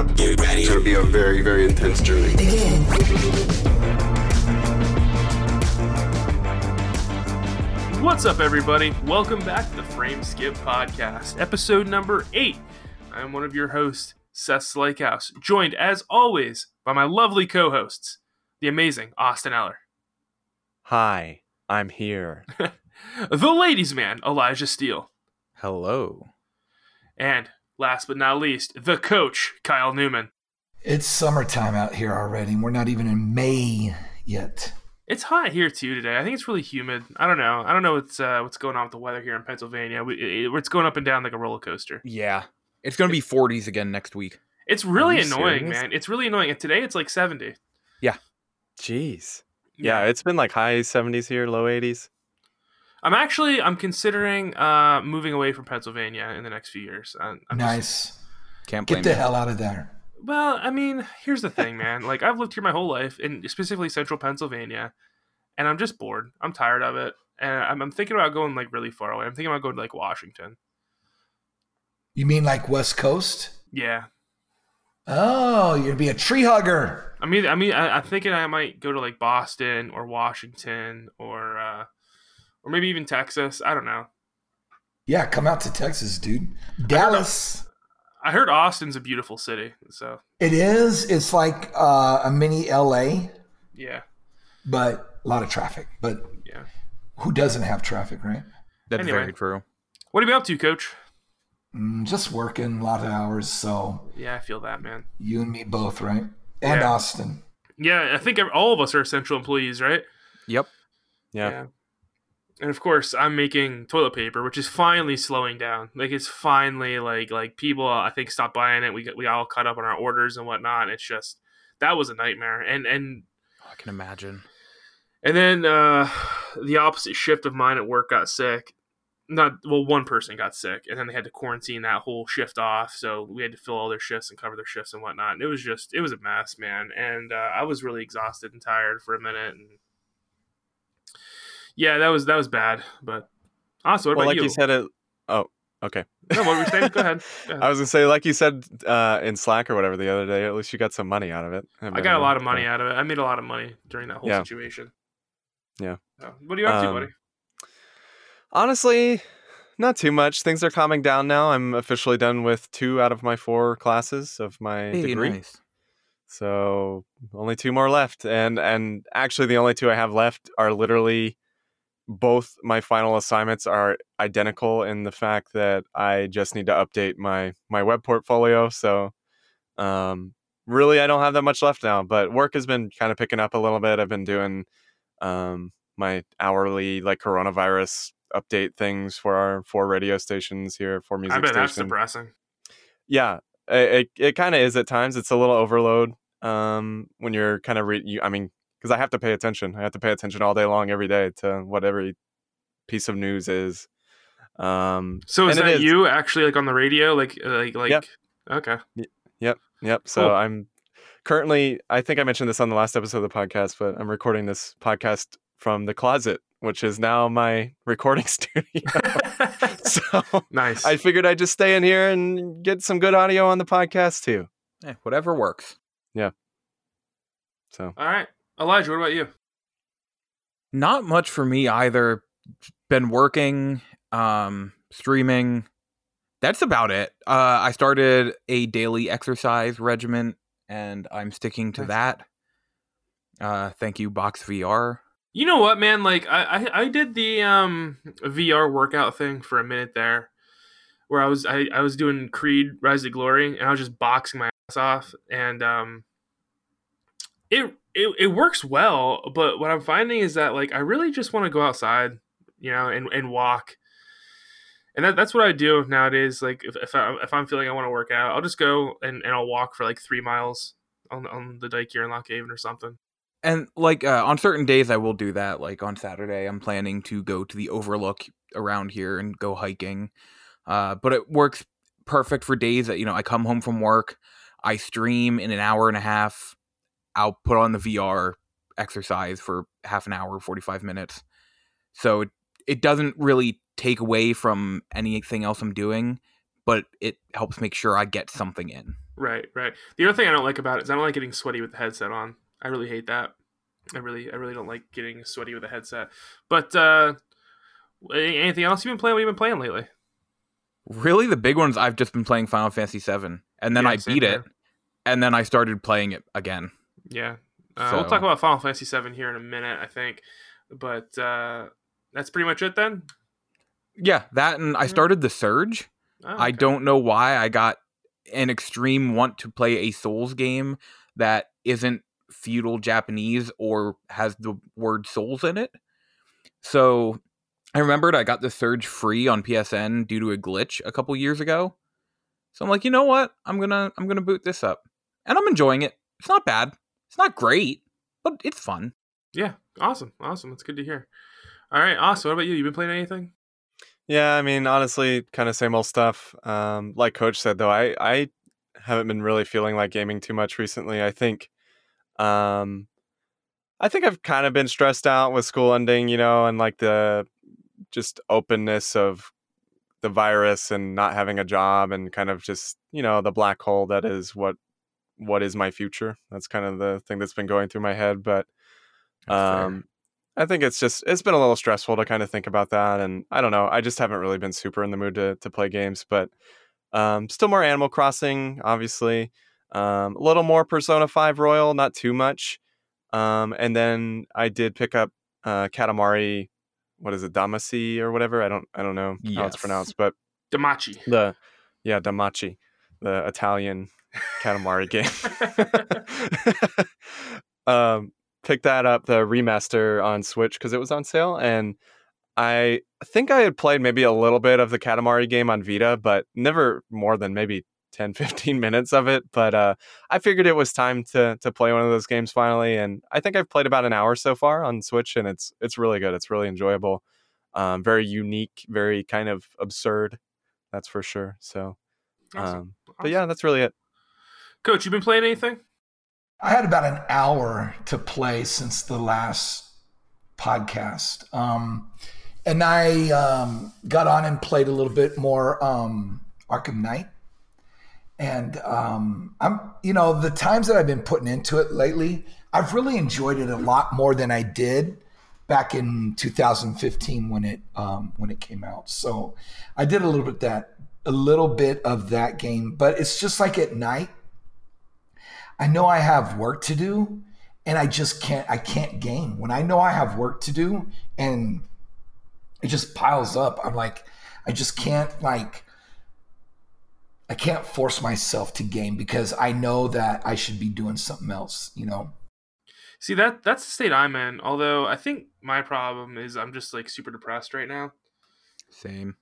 up. Get ready. It's gonna be a very, very intense journey. Begin. What's up, everybody? Welcome back to the Frame Skip Podcast, episode number eight. I'm one of your hosts, Seth Slakehouse, joined as always by my lovely co-hosts, the amazing Austin Eller. Hi, I'm here. the ladies' man, Elijah Steele. Hello. And last but not least, the coach, Kyle Newman. It's summertime out here already, and we're not even in May yet. It's hot here too today. I think it's really humid. I don't know. I don't know what's uh, what's going on with the weather here in Pennsylvania. We, it, it's going up and down like a roller coaster. Yeah, it's going to be 40s again next week. It's really annoying, serious? man. It's really annoying. And today it's like 70. Yeah. Jeez. Yeah, it's been like high 70s here, low 80s. I'm actually I'm considering uh, moving away from Pennsylvania in the next few years. I'm, I'm nice. Just, Can't get the hell out of there. Well, I mean, here's the thing, man. Like I've lived here my whole life, in specifically central Pennsylvania, and I'm just bored. I'm tired of it, and I'm, I'm thinking about going like really far away. I'm thinking about going to like Washington. You mean like West Coast? Yeah. Oh, you'd be a tree hugger. I mean, I mean, I, am thinking I might go to like Boston or Washington or uh, or maybe even Texas. I don't know. Yeah, come out to Texas, dude. Dallas. I heard Austin's a beautiful city. So it is. It's like uh, a mini LA. Yeah. But a lot of traffic. But yeah, who doesn't have traffic, right? That's anyway, very true. What are you up to, Coach? Mm, just working a lot of hours. So yeah, I feel that, man. You and me both, right? And yeah. Austin. Yeah, I think all of us are essential employees, right? Yep. Yeah. yeah and of course i'm making toilet paper which is finally slowing down. Like it's finally like like people i think stopped buying it. We got we all caught up on our orders and whatnot. It's just that was a nightmare. And and i can imagine. And then uh the opposite shift of mine at work got sick. Not well one person got sick and then they had to quarantine that whole shift off. So we had to fill all their shifts and cover their shifts and whatnot. And it was just it was a mess man. And uh, i was really exhausted and tired for a minute. And yeah, that was that was bad. But also, what well, about like you? you said it. Oh, okay. No, what were you saying? Go ahead. Go ahead. I was gonna say, like you said uh, in Slack or whatever the other day. At least you got some money out of it. I, I got a lot of money out of it. I made a lot of money during that whole yeah. situation. Yeah. So, what are you up um, to, buddy? Honestly, not too much. Things are calming down now. I'm officially done with two out of my four classes of my hey, degree. Nice. So only two more left, and and actually the only two I have left are literally both my final assignments are identical in the fact that I just need to update my my web portfolio. So um, really, I don't have that much left now. But work has been kind of picking up a little bit. I've been doing um, my hourly like coronavirus update things for our four radio stations here for music. I bet that's depressing. Yeah, it it, it kind of is at times. It's a little overload um, when you're kind of re- you, I mean because I have to pay attention. I have to pay attention all day long, every day to what every piece of news is. Um, so is that is, you actually like on the radio? Like, uh, like, like, yep. okay. Yep. Yep. So cool. I'm currently, I think I mentioned this on the last episode of the podcast, but I'm recording this podcast from the closet, which is now my recording studio. so nice. I figured I'd just stay in here and get some good audio on the podcast too. Yeah, whatever works. Yeah. So. All right. Elijah, what about you? Not much for me either. Been working, um, streaming. That's about it. Uh, I started a daily exercise regimen, and I'm sticking to nice. that. Uh, thank you, Box VR. You know what, man? Like I, I, I did the um VR workout thing for a minute there, where I was I, I was doing Creed Rise to Glory, and I was just boxing my ass off, and um, it it, it works well, but what I'm finding is that like I really just want to go outside, you know, and, and walk. And that, that's what I do nowadays. Like if, if, I, if I'm feeling I want to work out, I'll just go and, and I'll walk for like three miles on, on the dike here in Lock Haven or something. And like uh, on certain days, I will do that. Like on Saturday, I'm planning to go to the Overlook around here and go hiking. Uh, but it works perfect for days that you know I come home from work, I stream in an hour and a half, I'll put on the VR exercise for half an hour, 45 minutes. So it, it doesn't really take away from anything else I'm doing, but it helps make sure I get something in. Right, right. The other thing I don't like about it is I don't like getting sweaty with the headset on. I really hate that. I really, I really don't like getting sweaty with a headset. But uh anything else you've been playing? What have you been playing lately? Really, the big ones I've just been playing Final Fantasy VII, and then Yeah, I beat it, and then I started playing it again. Yeah, uh, we'll talk about Final Fantasy VII here in a minute, I think. But uh that's pretty much it then. Yeah, that and I started the Surge. Oh, I don't know why I got an extreme want to play a Souls game that isn't feudal Japanese or has the word Souls in it. So I remembered I got the Surge free on PSN due to a glitch a couple years ago. So I'm like, you know what? I'm gonna I'm gonna boot this up, and I'm enjoying it. It's not bad. It's not great, but it's fun. Yeah, awesome, awesome. That's good to hear. All right, awesome. What about you? You been playing anything? Yeah, I mean, honestly, kind of same old stuff. Um, like Coach said, though, I I haven't been really feeling like gaming too much recently. I think, um, I think I've kind of been stressed out with school ending, you know, and like the just openness of the virus and not having a job and kind of just you know the black hole that is what what is my future. That's kind of the thing that's been going through my head, but um, I think it's just it's been a little stressful to kind of think about that, and I don't know. I just haven't really been super in the mood to to play games, but um, still more Animal Crossing, obviously. Um, a little more Persona Five Royal, not too much. Um, and then I did pick up uh, Katamari. What is it, Damacy or whatever? I don't I don't know how it's pronounced, but Damachi. the yeah Damachi, the Italian Katamari game. um, picked that up the remaster on Switch because it was on sale, and I think I had played maybe a little bit of the Katamari game on Vita, but never more than maybe 10, 15 minutes of it. But uh, I figured it was time to to play one of those games finally, and I think I've played about an hour so far on Switch, and it's it's really good. It's really enjoyable, um, very unique, very kind of absurd. That's for sure. So, Awesome. um, but yeah, that's really it. Coach, you been playing anything? I had about an hour to play since the last podcast. Um, and I um, got on and played a little bit more um, Arkham Knight. And um, I'm, you know, the times that I've been putting into it lately, I've really enjoyed it a lot more than I did back in 2015 when it um, when it came out. So I did a little bit that a little bit of that game, but it's just like at night. I know I have work to do and I just can't I can't game. When I know I have work to do and it just piles up, I'm like I just can't like I can't force myself to game because I know that I should be doing something else, you know. See that that's the state I'm in. Although I think my problem is I'm just like super depressed right now. Same.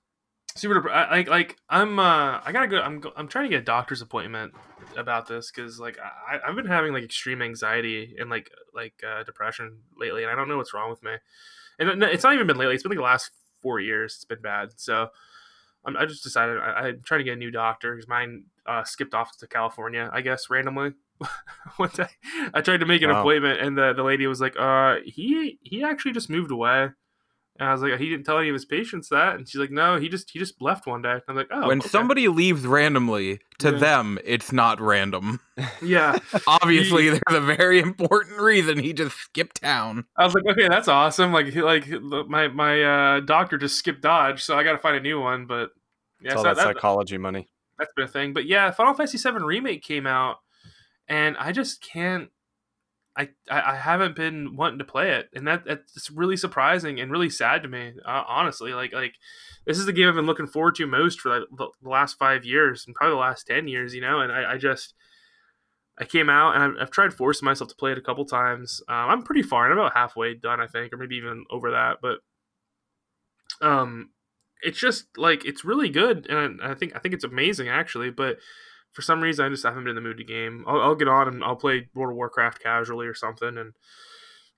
Super dep- I, like like I'm uh I gotta go. I'm go- I'm trying to get a doctor's appointment about this because like I I've been having like extreme anxiety and like like uh, depression lately, and I don't know what's wrong with me. And it's not even been lately. It's been like the last four years. It's been bad. So I'm, I just decided I, I'm trying to get a new doctor because mine uh, skipped off to California, I guess, randomly. One day, I tried to make an Wow. appointment, and the, the lady was like, "Uh, he he actually just moved away." And I was like, "He didn't tell any of his patients that." And she's like, "No, he just he just left one day." And I'm like, "Oh, when okay." somebody leaves randomly, to Yeah. them, it's not random. yeah." Obviously, there's a very important reason he just skipped town. I was like, "Okay, that's awesome." Like, he, like my my uh, doctor just skipped Dodge, so I got to find a new one. But yeah, It's all so that, that, psychology money. that's been a thing. But yeah, Final Fantasy VII remake came out, and I just can't. I, I I haven't been wanting to play it, and that that's really surprising and really sad to me. Uh, honestly, like like this is the game I've been looking forward to most for the, the last five years and probably the last ten years. You know, and I, I just I came out and I've, I've tried forcing myself to play it a couple times. Um, I'm pretty far, and I'm about halfway done, I think, or maybe even over that. But um, it's just like it's really good, and I think I think it's amazing actually. But for some reason, I just haven't been in the mood to game. I'll, I'll get on and I'll play World of Warcraft casually or something, and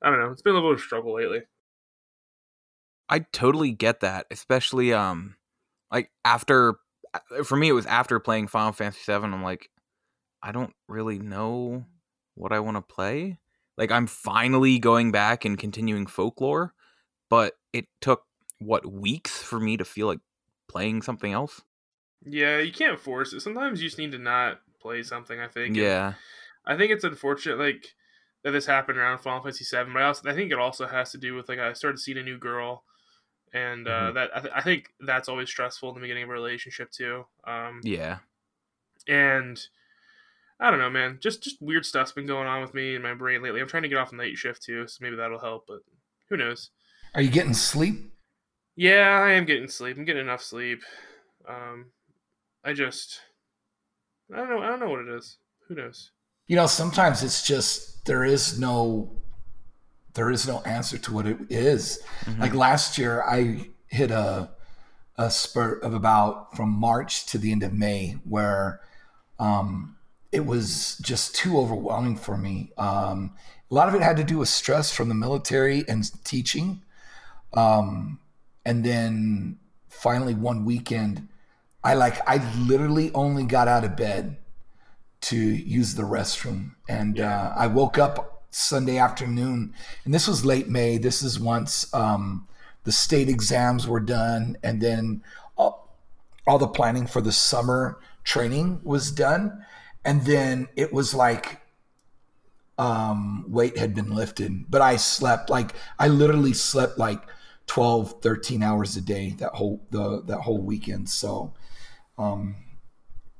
I don't know. It's been a little bit of struggle lately. I totally get that, especially um, like after uh, for me it was after playing Final Fantasy VII. I'm like, I don't really know what I want to play. Like I'm finally going back and continuing folklore, but it took what weeks for me to feel like playing something else. Yeah, you can't force it. Sometimes you just need to not play something. I think. Yeah. I think it's unfortunate, like that this happened around Final Fantasy VII, but I also I think it also has to do with like I started seeing a new girl, and uh, Mhm. that I, th- I think that's always stressful in the beginning of a relationship too. Um, Yeah. and I don't know, man. Just just weird stuff's been going on with me in my brain lately. I'm trying to get off night shift too, so maybe that'll help. But who knows? Are you getting sleep? Yeah, I am getting sleep. I'm getting enough sleep. Um, I just I don't know. I don't know what it is. Who knows? You know, sometimes it's just there is no there is no answer to what it is. Like last year, I hit a a spurt of about from March to the end of May where um, it was just too overwhelming for me. Um, a lot of it had to do with stress from the military and teaching. Um, and then finally one weekend, I like I literally only got out of bed to use the restroom, and uh, I woke up Sunday afternoon, and this was late May. This is once um, the state exams were done, and then all, all the planning for the summer training was done, and then it was like um, weight had been lifted, but I slept like I literally slept like 12, 13 hours a day that whole the that whole weekend. So, um,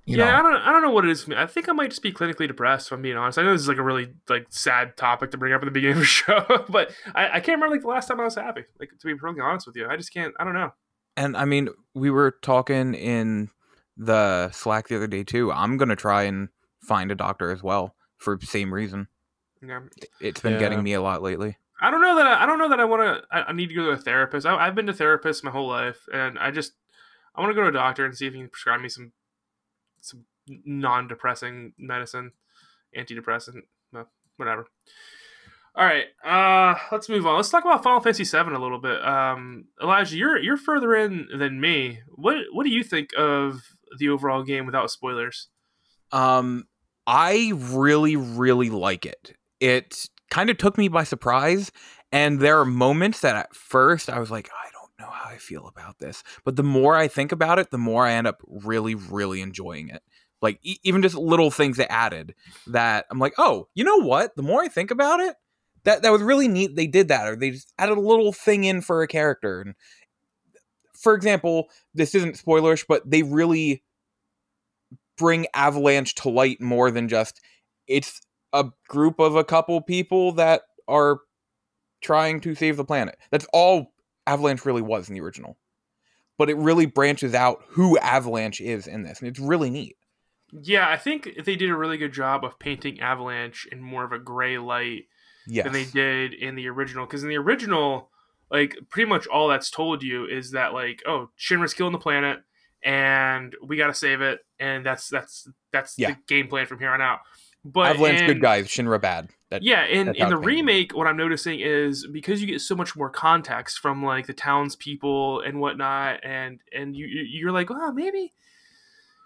you yeah, I don't I don't know what it is for me. I think I might just be clinically depressed. If I'm being honest, I know this is like a really like sad topic to bring up at the beginning of the show, but I, I can't remember like the last time I was happy. Like to be perfectly honest with you, I just can't. I don't know. And I mean, we were talking in the Slack the other day too. I'm gonna try and find a doctor as well for same reason. Yeah. It's been Yeah. getting me a lot lately. I don't know that I, I don't know that I want to. I, I need to go to a therapist. I, I've been to therapists my whole life, and I just I want to go to a doctor and see if he can prescribe me some some non-depressing medicine, antidepressant, no, whatever. All right, uh, let's move on. Let's talk about Final Fantasy VII a little bit. Um, Elijah, you're you're further in than me. What what do you think of the overall game without spoilers? Um, I really, really like it. It kind of took me by surprise, and there are moments that at first I was like, I know how I feel about this. But the more I think about it, the more I end up really, really enjoying it. Like e- even just little things that added that I'm like, oh, you know what? The more I think about it, that that was really neat. They did that, or they just added a little thing in for a character. And for example, this isn't spoilerish, but they really bring Avalanche to light more than just it's a group of a couple people that are trying to save the planet. That's all Avalanche really was in the original. But it really branches out who Avalanche is in this, and it's really neat. Yeah, I think they did a really good job of painting Avalanche in more of a gray light Yes. than they did in the original. Because in the original, like pretty much all that's told you is that like, oh, Shinra's killing the planet, and we got to save it, and that's that's that's Yeah. the game plan from here on out. But Avalanche in- good guys, Shinra bad. That, Yeah, in, that's in the remake, what I'm noticing is because you get so much more context from like the townspeople and whatnot, and and you you- you're like, oh, maybe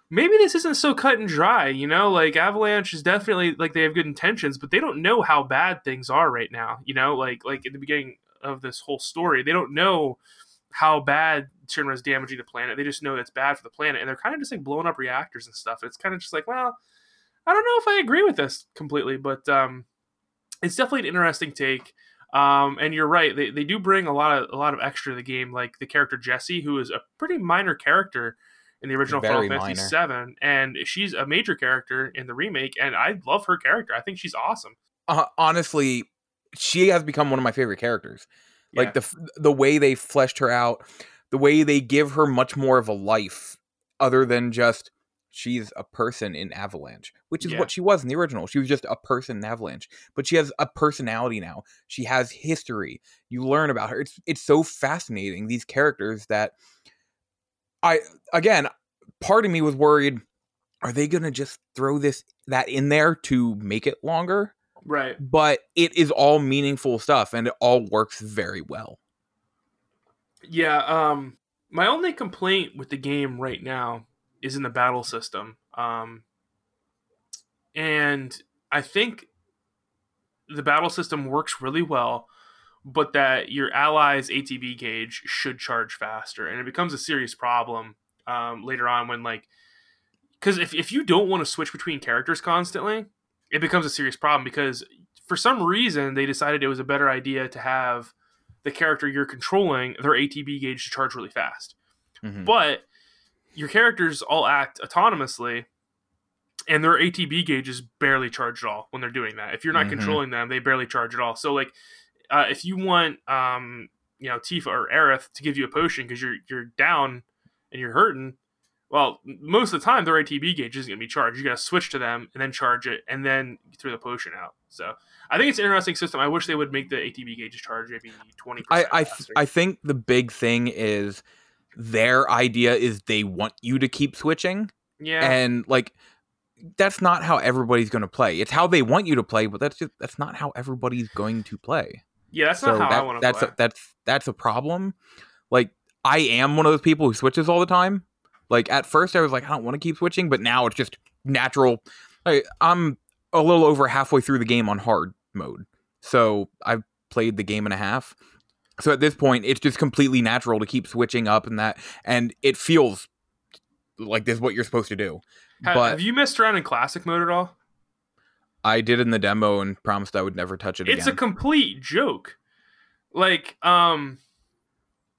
maybe this isn't so cut and dry, you know? Like Avalanche is definitely like they have good intentions, but they don't know how bad things are right now, you know? Like like in the beginning of this whole story, they don't know how bad Shinra is damaging the planet. They just know it's bad for the planet, and they're kind of just like blowing up reactors and stuff. It's kind of just like, well, I don't know if I agree with this completely, but um, it's definitely an interesting take. Um, and you're right; they, they do bring a lot of a lot of extra to the game, like the character Jessie, who is a pretty minor character in the original Very Final Fantasy VII, and she's a major character in the remake. And I love her character; I think she's awesome. uh, honestly, she has become one of my favorite characters. Like the the way they fleshed her out, the way they give her much more of a life, other than just she's a person in Avalanche, which is Yeah. what she was in the original. She was just a person in Avalanche, but she has a personality now. She has history. You learn about her. It's it's so fascinating these characters that I again, part of me was worried. Are they gonna just throw this that in there to make it longer? Right. but it is all meaningful stuff and it all works very well. Yeah. Um, my only complaint with the game right now is in the battle system. Um, and I think the battle system works really well, but that your allies' ATB gauge should charge faster, and it becomes a serious problem um, later on when like because if, if you don't want to switch between characters constantly, it becomes a serious problem because for some reason they decided it was a better idea to have the character you're controlling their ATB gauge to charge really fast. Mhm. But your characters all act autonomously and their ATB gauge is barely charged at all when they're doing that. If you're not Mhm. controlling them, they barely charge at all. So like uh, if you want um, you know Tifa or Aerith to give you a potion because you're you're down and you're hurting, well, most of the time their ATB gauge isn't going to be charged. You got to switch to them and then charge it and then throw the potion out. So I think it's an interesting system. I wish they would make the ATB gauges charge maybe twenty. I I, th- I think the big thing is their idea is they want you to keep switching yeah. and like that's not how everybody's going to play. It's how they want you to play, but that's just that's not how everybody's going to play. yeah, that's so not how I that, want to play. A, that's that's a problem. Like I am one of those people who switches all the time. Like at first I was like I don't want to keep switching, but now it's just natural. Like, I'm a little over halfway through the game on hard mode. So I've played the game and a half. So at this point it's just completely natural to keep switching up and that and it feels like this is what you're supposed to do. Ha- but- have you messed around in classic mode at all? I did in the demo and promised I would never touch it It's a complete joke. Like, um,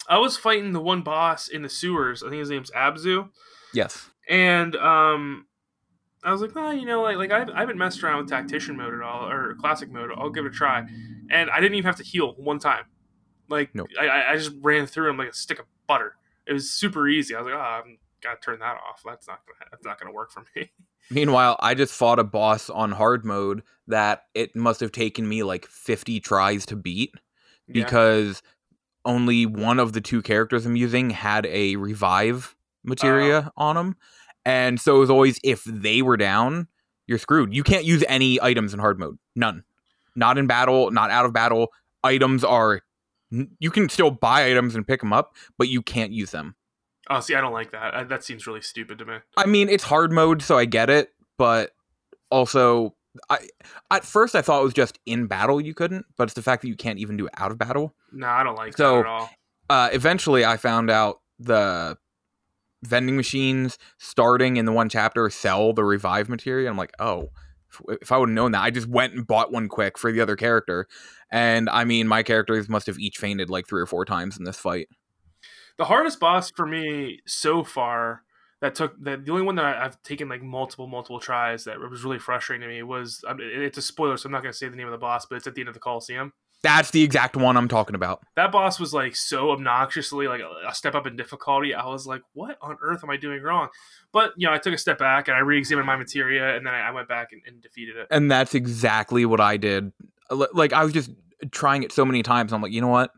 I was fighting the one boss in the sewers. I think his name's Abzu, yes. and um, I was like, well, you know, like, like I, I haven't messed around with tactician mode at all or classic mode. I'll give it a try, and I didn't even have to heal one time. Like, Nope. I, I I just ran through him like a stick of butter. It was super easy. I was like, oh, I'm gotta turn that off. That's not gonna that's not gonna work for me. Meanwhile, I just fought a boss on hard mode that it must have taken me like 50 tries to beat Yeah. because only one of the two characters I'm using had a revive materia oh. on them. And so it was always if they were down, you're screwed. You can't use any items in hard mode. None. Not in battle, not out of battle. Items are you can still buy items and pick them up, but you can't use them. Oh, see, I don't like that. I, that seems really stupid to me. I mean, it's hard mode, so I get it, but also, I at first I thought it was just in battle you couldn't, but it's the fact that you can't even do it out of battle. No, I don't like So- that at all. Uh, eventually, I found out the vending machines starting in the one chapter sell the revive materia. I'm like, oh, if, I would have known that, I just went and bought one quick for the other character. And I mean, my characters must have each fainted like three or four times in this fight. The hardest boss for me so far that took that the only one that I, I've taken like multiple multiple tries that was really frustrating to me was um, mean, it's a spoiler, so I'm not going to say the name of the boss, but it's at the end of the Coliseum. That's the exact one I'm talking about. That boss was like so obnoxiously like a, a step up in difficulty. I was like, what on earth am I doing wrong? But you know, I took a step back and I re-examined my materia, and then I, I went back and, and defeated it. and that's exactly what I did. Like I was just trying it so many times. I'm like, you know what?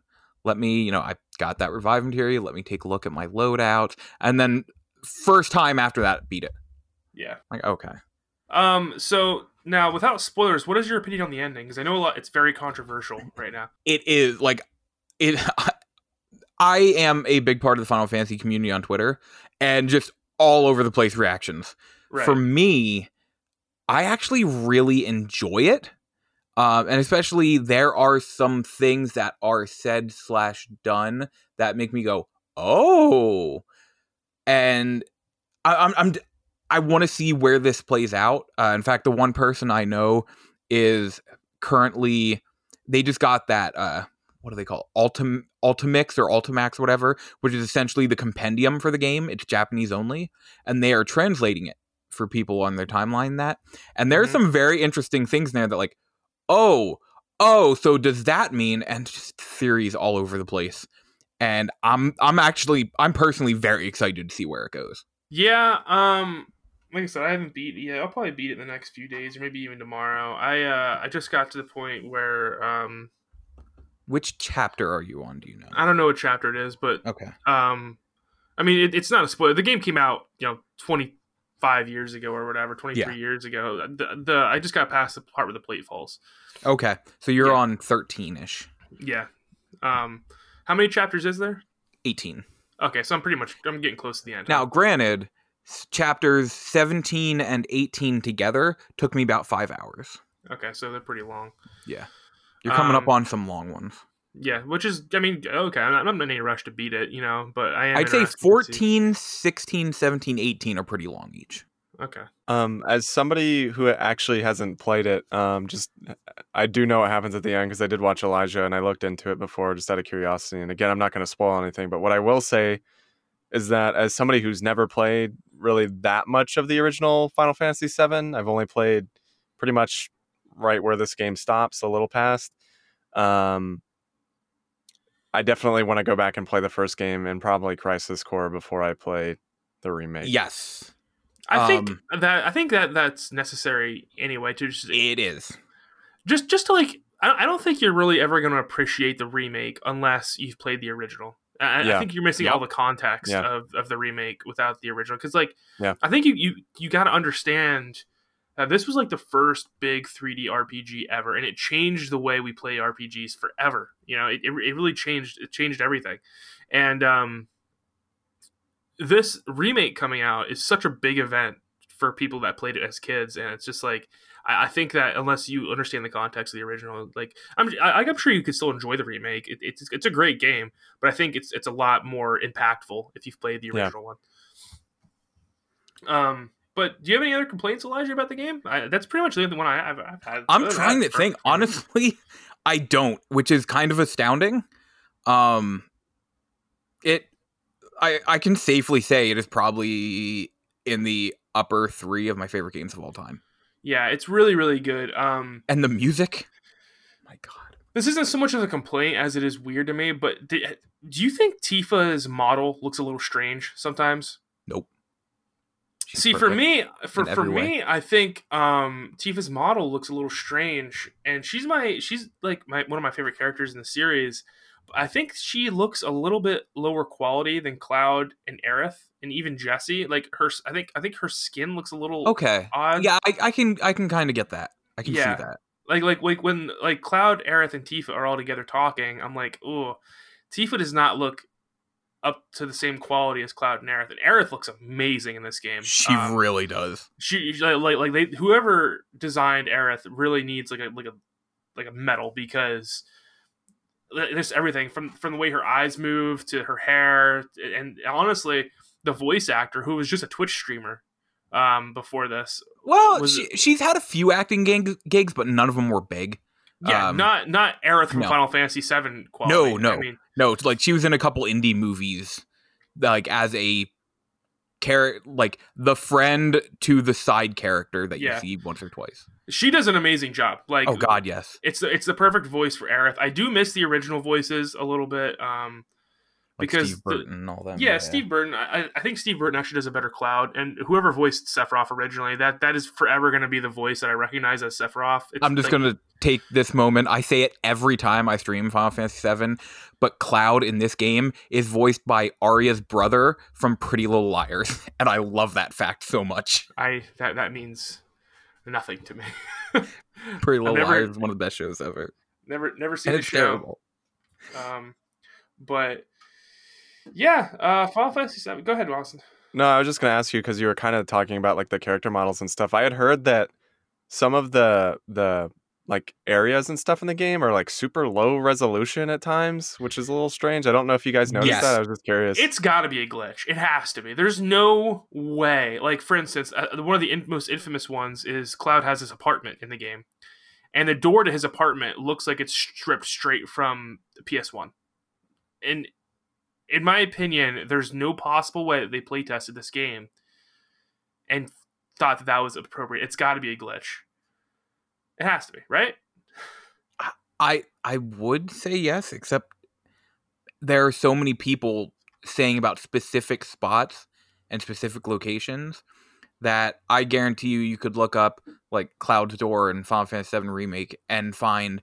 Let me, you know, I got that revive materia. Let me take a look at my loadout, and then first time after that, beat it. Yeah. Like okay, Um. So now, without spoilers, what is your opinion on the ending? Because I know a lot. It's very controversial right now. it is like it. I am a big part of the Final Fantasy community on Twitter, and just all over the place reactions. Right. For me, I actually really enjoy it. Um, and especially there are some things that are said slash done that make me go, oh, and I, I'm, I'm I want to see where this plays out. Uh, in fact, the one person I know is currently they just got that uh, what do they call it? Ultim Ultimix or Ultimax, whatever, which is essentially the compendium for the game. It's Japanese only, and they are translating it for people on their timeline. That and there's Mhm. some very interesting things in there that like, oh, oh, so does that mean? And just theories all over the place. And I'm I'm actually I'm personally very excited to see where it goes. Yeah, um like I said, I haven't beat it yet. I'll probably beat it in the next few days or maybe even tomorrow. I uh I just got to the point where um Which chapter are you on? Do you know? I don't know what chapter it is, but Okay. um I mean it, it's not a spoiler. The game came out, you know, 25 years ago or whatever, 23 Yeah. years ago. The, the I just got past the part where the plate falls. Okay. So you're Yeah. on 13 ish. Yeah. Um how many chapters is there? 18. Okay, so I'm pretty much I'm getting close to the end. Now, granted, chapters 17 and 18 together took me about five hours. Okay, so they're pretty long. Yeah. You're coming up Um, on some long ones. Yeah, which is I mean, okay, I'm not, I'm not in any rush to beat it, you know, but I am I'd say interested 14, 16, 17, 18 are pretty long each. Okay. Um, as somebody who actually hasn't played it, um, just I do know what happens at the end because I did watch Elijah and I looked into it before just out of curiosity. And again, I'm not going to spoil anything, but what I will say is that as somebody who's never played really that much of the original Final Fantasy VII, I've only played pretty much right where this game stops, a little past. Um, I definitely want to go back and play the first game and probably Crisis Core before I play the remake. Yes, I think Um, that I think that that's necessary anyway to just it is. just just to like I I don't think you're really ever going to appreciate the remake unless you've played the original. I, I think you're missing all the context Yeah. of, of the remake without the original. Because like, Yeah. I think you you you got to understand that this was like the first big 3D RPG ever, and it changed the way we play RPGs forever. You know, it, it, it really changed it changed everything, and um, this remake coming out is such a big event for people that played it as kids, and it's just like I, I think that unless you understand the context of the original, like I'm I, I'm sure you could still enjoy the remake. It, it's it's a great game, but I think it's it's a lot more impactful if you've played the Yeah. original one. Um, but do you have any other complaints, Elijah, about the game? I, that's pretty much the only one I, I've, I've had. I'm trying to think. Honestly, I don't, which is kind of astounding. Um, it, I, I can safely say it is probably in the upper three of my favorite games of all time. Yeah, it's really really good. Um, And the music, my God, this isn't so much of a complaint as it is weird to me. But do, do you think Tifa's model looks a little strange sometimes? nope. She's See, for me, for, for every way. me, I think um, Tifa's model looks a little strange, and she's my she's like my one of my favorite characters in the series. I think she looks a little bit lower quality than Cloud and Aerith, and even Jessie. Like her, I think I think her skin looks a little okay, odd. yeah, I, I can, I can kind of get that. I can Yeah. see that. like like like when like Cloud, Aerith, and Tifa are all together talking, I'm like, oh, Tifa does not look up to the same quality as Cloud and Aerith, and Aerith looks amazing in this game. She Um, really does. she like like, like they whoever designed Aerith really needs like a like a like a medal because there's everything from from the way her eyes move to her hair and honestly the voice actor who was just a Twitch streamer um before this Well, she, she's had a few acting gigs, gigs, but none of them were big. yeah Um, not not Aerith from no. Final Fantasy 7 quality No, no. I mean No, it's like she was in a couple indie movies, like as a character, like the friend to the side character that Yeah. you see once or twice. she does an amazing job like Oh God, yes. it's the, it's the perfect voice for Aerith I do miss the original voices a little bit um Like because Steve the- Burton and all that. Yeah, Steve Burton. I, I think Steve Burton actually does a better Cloud, and whoever voiced Sephiroth originally, that that is forever going to be the voice that I recognize as Sephiroth. It's I'm just like- gonna take this moment. I say it every time I stream Final Fantasy VII, but Cloud in this game is voiced by Aria's brother from Pretty Little Liars, and I love that fact so much. I that that means nothing to me. Pretty Little never- Liars is one of the best shows ever, never never seen and the show. terrible. Um, but yeah, uh, Final Fantasy Seven. Go ahead, Watson. No, I was just gonna ask you because you were kind of talking about like the character models and stuff. I had heard that some of the the like areas and stuff in the game are like super low resolution at times, which is a little strange. I don't know if you guys noticed Yes. that. I was just curious. It's got to be a glitch. It has to be. There's no way. Like for instance, uh, one of the in- most infamous ones is Cloud has his apartment in the game, and the door to his apartment looks like it's stripped straight from the PS1. And in my opinion, there's no possible way that they play tested this game and thought that that was appropriate. It's got to be a glitch. It has to be, right? I I would say yes, except there are so many people saying about specific spots and specific locations that I guarantee you you could look up like Cloud's Door and Final Fantasy VII Remake and find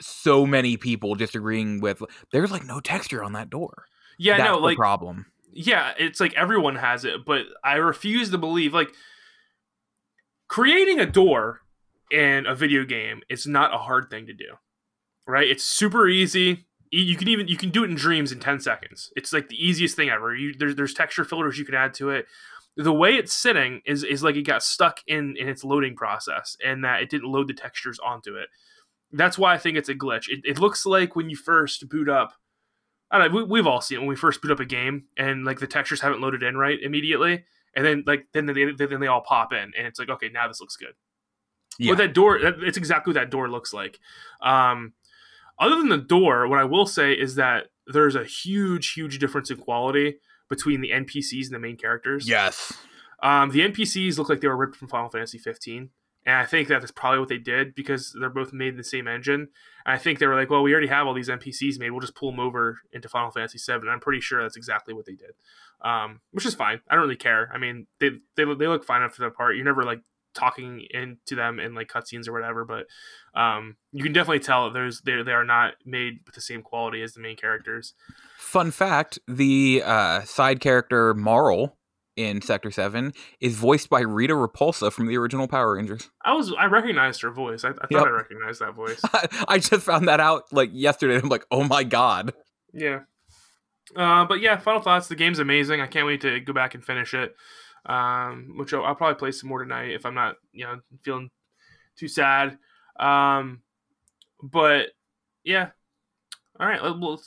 so many people disagreeing with there's like no texture on that door. Yeah, That's no, like problem. yeah, it's like everyone has it, but I refuse to believe like creating a door in a video game is not a hard thing to do. Right? It's super easy. You can even you can do it in dreams in 10 seconds. It's like the easiest thing ever. You there's there's texture filters you can add to it. The way it's sitting is is like it got stuck in in its loading process and that it didn't load the textures onto it. That's why I think it's a glitch. It, it looks like when you first boot up I don't know, we, we've all seen it when we first boot up a game and like the textures haven't loaded in right immediately and then like then they then they all pop in, and it's like okay, now this looks good. Yeah. Well, that door, that, it's exactly what that door looks like. Um, other than the door, what I will say is that there's a huge, huge difference in quality between the NPCs and the main characters. Yes. Um, the NPCs look like they were ripped from Final Fantasy 15. And I think that's probably what they did because they're both made in the same engine. And I think they were like, well, we already have all these NPCs made. We'll just pull them over into Final Fantasy 7. I'm pretty sure that's exactly what they did, um, which is fine. I don't really care. I mean, they, they, they look fine enough for the part. You're never like talking into them in like cutscenes or whatever, but um, you can definitely tell there's they, they are not made with the same quality as the main characters. Fun fact: the uh, side character Marle in Sector Seven is voiced by Rita Repulsa from the original Power Rangers. I was I recognized her voice. I, I thought Yep. I recognized that voice. I just found that out like yesterday. I'm like, oh my god. Yeah. Uh, but yeah, final thoughts. The game's amazing. I can't wait to go back and finish it. Um, which I'll, I'll probably play some more tonight if I'm not, you know, feeling too sad. Um, but yeah. All right. let- We'll,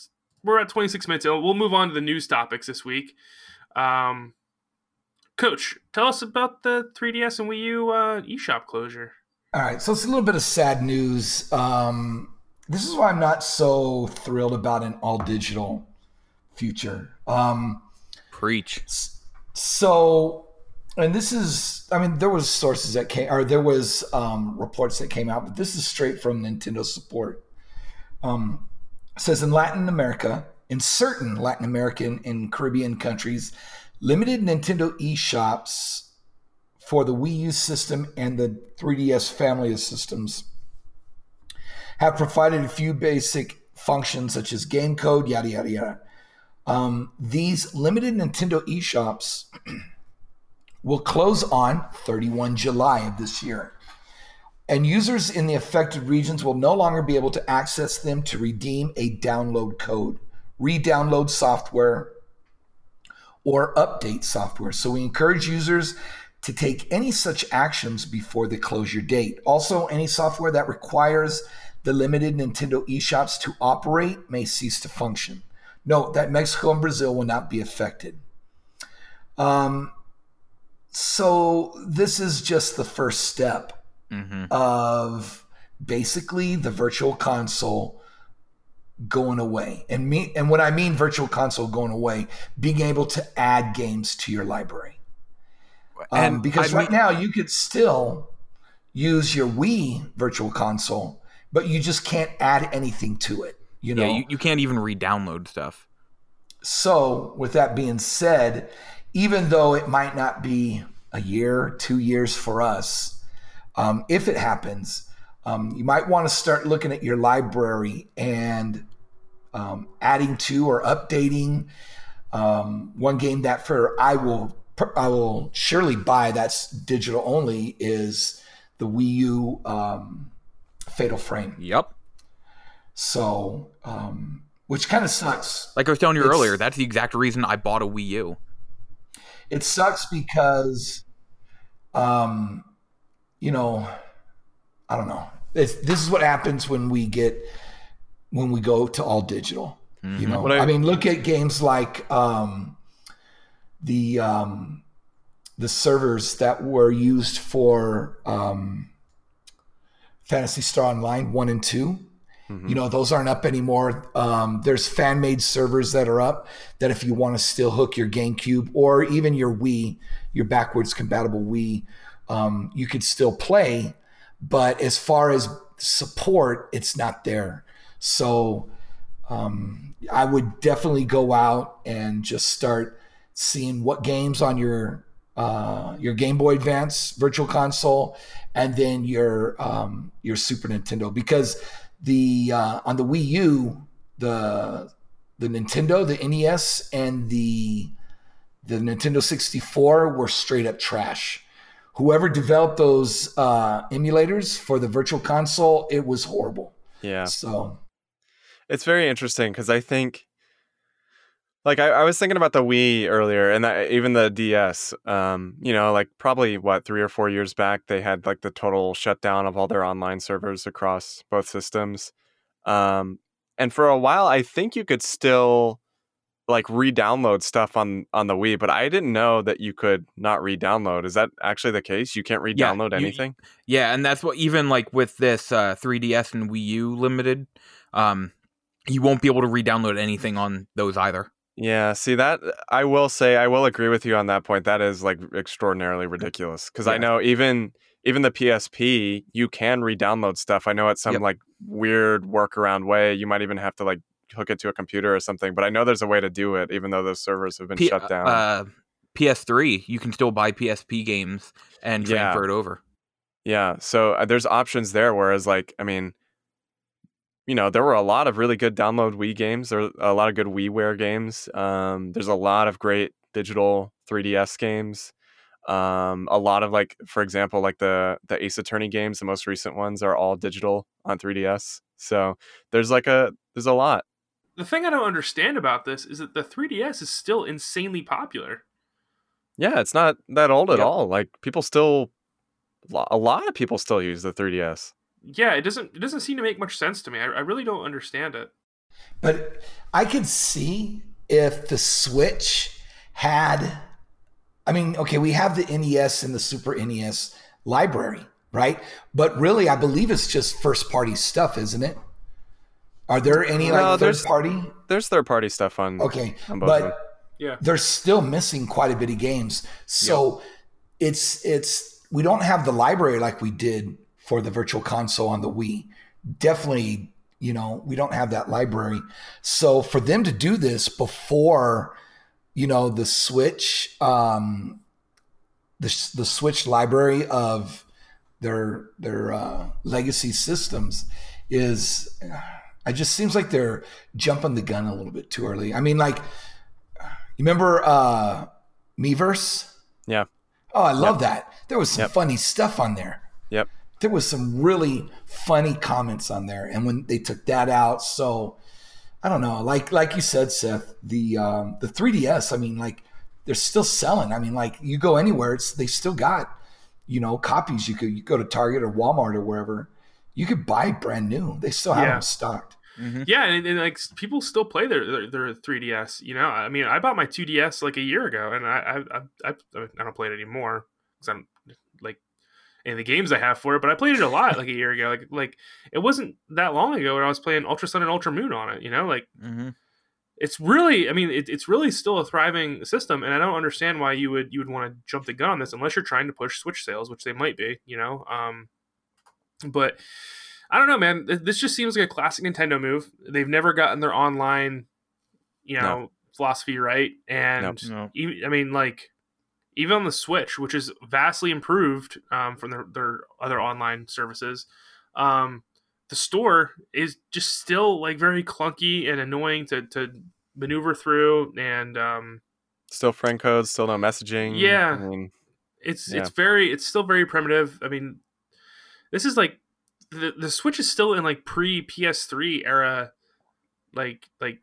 we're at 26 minutes. We'll move on to the news topics this week. Um, Coach, tell us about the 3DS and Wii U uh, eShop closure. All right, so it's a little bit of sad news. Um, this is why I'm not so thrilled about an all digital future. Um, Preach. so, and this is, I mean, there was sources that came, or there was um, reports that came out, but this is straight from Nintendo support. Um, it says in Latin America, in certain Latin American and Caribbean countries, limited Nintendo eShops for the Wii U system and the 3DS family of systems have provided a few basic functions such as game code, yada, yada, yada. Um, these limited Nintendo eShops will close on 31 July of this year. And users in the affected regions will no longer be able to access them to redeem a download code, re download software, or update software. So we encourage users to take any such actions before the closure date. Also, any software that requires the limited Nintendo eShops to operate may cease to function. Note that Mexico and Brazil will not be affected. Um, so this is just the first step Mm-hmm. of basically the virtual console going away. And me and what I mean virtual console going away, being able to add games to your library. Um, And because I right mean- now you could still use your Wii virtual console, but you just can't add anything to it. You know, Yeah, you, you can't even re-download stuff. so, with that being said, even though it might not be a year, two years for us, um, if it happens, um, you might want to start looking at your library and um, adding to or updating um, one game that for I will I will surely buy that's digital only is the Wii U um, Fatal Frame. Yep. So, um, which kind of sucks Like I was telling you It's- earlier, that's the exact reason I bought a Wii U. it sucks because um you know i don't know it's, this is what happens when we get when we go to all digital you know? I- I, mean look at games like um the um the servers that were used for um Phantasy Star Online 1 and 2 you know those aren't up anymore. Um, there's fan made servers that are up that if you want to still hook your gamecube or even your wii your backwards compatible wii um, you could still play but as far as support it's not there so um, i would definitely go out and just start seeing what games on your uh, your Game Boy Advance Virtual Console, and then your um, your Super Nintendo. Because the uh, on the Wii U, the the Nintendo, the NES, and the the Nintendo 64 were straight up trash. Whoever developed those uh, emulators for the Virtual Console, it was horrible. Yeah. So It's very interesting because I think, like, I, I was thinking about the Wii earlier, and that, even the DS. Um, you know, like probably what three or four years back, they had like the total shutdown of all their online servers across both systems. Um, and for a while, I think you could still like re-download stuff on on the Wii, but I didn't know that you could not re-download. Is that actually the case? You can't re-download you- anything? Yeah, and that's what even like with this uh, 3DS and Wii U limited, um, you won't be able to re-download anything on those either. Yeah, see that I will say I will agree with you on that point. That is like extraordinarily ridiculous because I know even even the PSP you can re-download stuff. I know it's some Yep. like weird workaround way. You might even have to like hook it to a computer or something. But I know there's a way to do it, even though those servers have been P- shut down. Uh, PS3, you can still buy PSP games and Yeah. transfer it over. Yeah, so uh, there's options there. Whereas, like, I mean, you know, there were a lot of really good download Wii games. There are a lot of good WiiWare games. Um, there's a lot of great digital 3DS games. Um, a lot of like, for example, like the the Ace Attorney games. The most recent ones are all digital on 3DS. So there's like a there's a lot. The thing I don't understand about this is that the 3DS is still insanely popular. Yeah, it's not that old at Yep. all. Like people still, a lot of people still use the 3DS. Yeah, it doesn't it doesn't seem to make much sense to me. I, I really don't understand it. But I could see if the Switch had, I mean, okay, we have the NES and the Super NES library, right? But really, I believe it's just first party stuff, isn't it? Are there any No, like third party? There's third party stuff on. Okay, on both but Yeah. they're still missing quite a bit of games. So it's it's we don't have the library like we did for the virtual console on the Wii. Definitely, you know, we don't have that library. So for them to do this before, you know, the Switch, um, the the Switch library of their their uh, legacy systems is. It just seems like they're jumping the gun a little bit too early. I mean, like, you remember uh Miiverse? Yeah. Oh, I love that. There was some Yep. funny stuff on there. Yep. There was some really funny comments on there, and when they took that out, so I don't know. Like like you said, Seth, the um, the 3ds. I mean, like they're still selling. I mean, like you go anywhere, it's they still got you know copies. You could you go to Target or Walmart or wherever. You could buy brand new. They still have Yeah. them stocked. Mhm. Yeah, and, and like people still play their, their their 3DS. You know, I mean, I bought my 2DS like a year ago, and I I I, I, don't play it anymore because I'm like in the games I have for it. But I played it a lot like a year ago. Like like it wasn't that long ago when I was playing Ultra Sun and Ultra Moon on it. You know, like Mhm. it's really i mean it, it's really still a thriving system and i don't understand why you would you would want to jump the gun on this unless you're trying to push switch sales which they might be you know um but i don't know man this just seems like a classic nintendo move they've never gotten their online you know No. philosophy right and No. even, i mean like even on the switch which is vastly improved um, from their, their other online services um, the store is just still like very clunky and annoying to, to maneuver through and um, Still friend codes, still no messaging. Yeah. I mean, it's Yeah. it's very it's still very primitive i mean this is like the, the switch is still in like pre ps3 era like like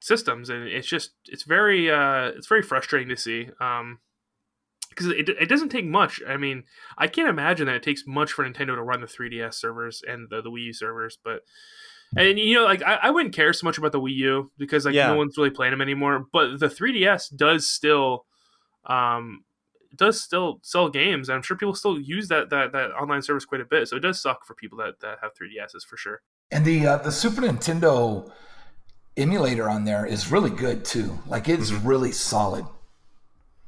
systems and it's just it's very uh it's very frustrating to see um because it, it doesn't take much i mean i can't imagine that it takes much for nintendo to run the 3ds servers and the, the wii u servers but and you know like I, I wouldn't care so much about the wii u because like Yeah. no one's really playing them anymore but the 3ds does still um does still sell games i'm sure people still use that that that online service quite a bit so it does suck for people that that have 3ds's for sure And the uh, the Super Nintendo emulator on there is really good too. Like it's Mm-hmm. really solid.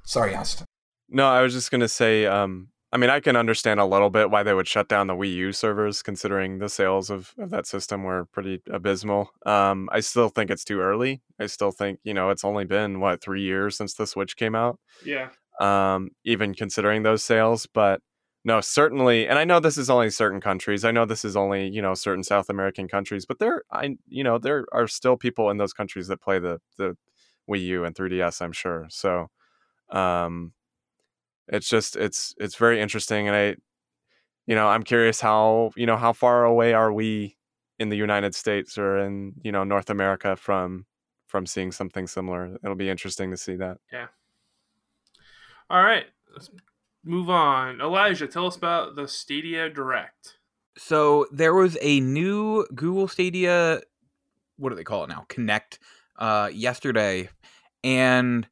Sorry, Austin. no, I was just gonna say. Um, I mean, I can understand a little bit why they would shut down the Wii U servers, considering the sales of, of that system were pretty abysmal. Um, I still think it's too early. I still think you know it's only been what three years since the Switch came out. yeah um, even considering those sales. But no, certainly, and I know this is only certain countries. I know this is only you know certain South American countries, but there, I you know there are still people in those countries that play the the Wii U and 3DS. I'm sure. So, um, it's just it's it's very interesting, and I, you know, I'm curious how you know how far away are we in the United States or in you know North America from from seeing something similar. It'll be interesting to see that. All right let's move on elijah tell us about the stadia direct So there was a new Google Stadia. What do they call it now? Connect. Uh, yesterday, and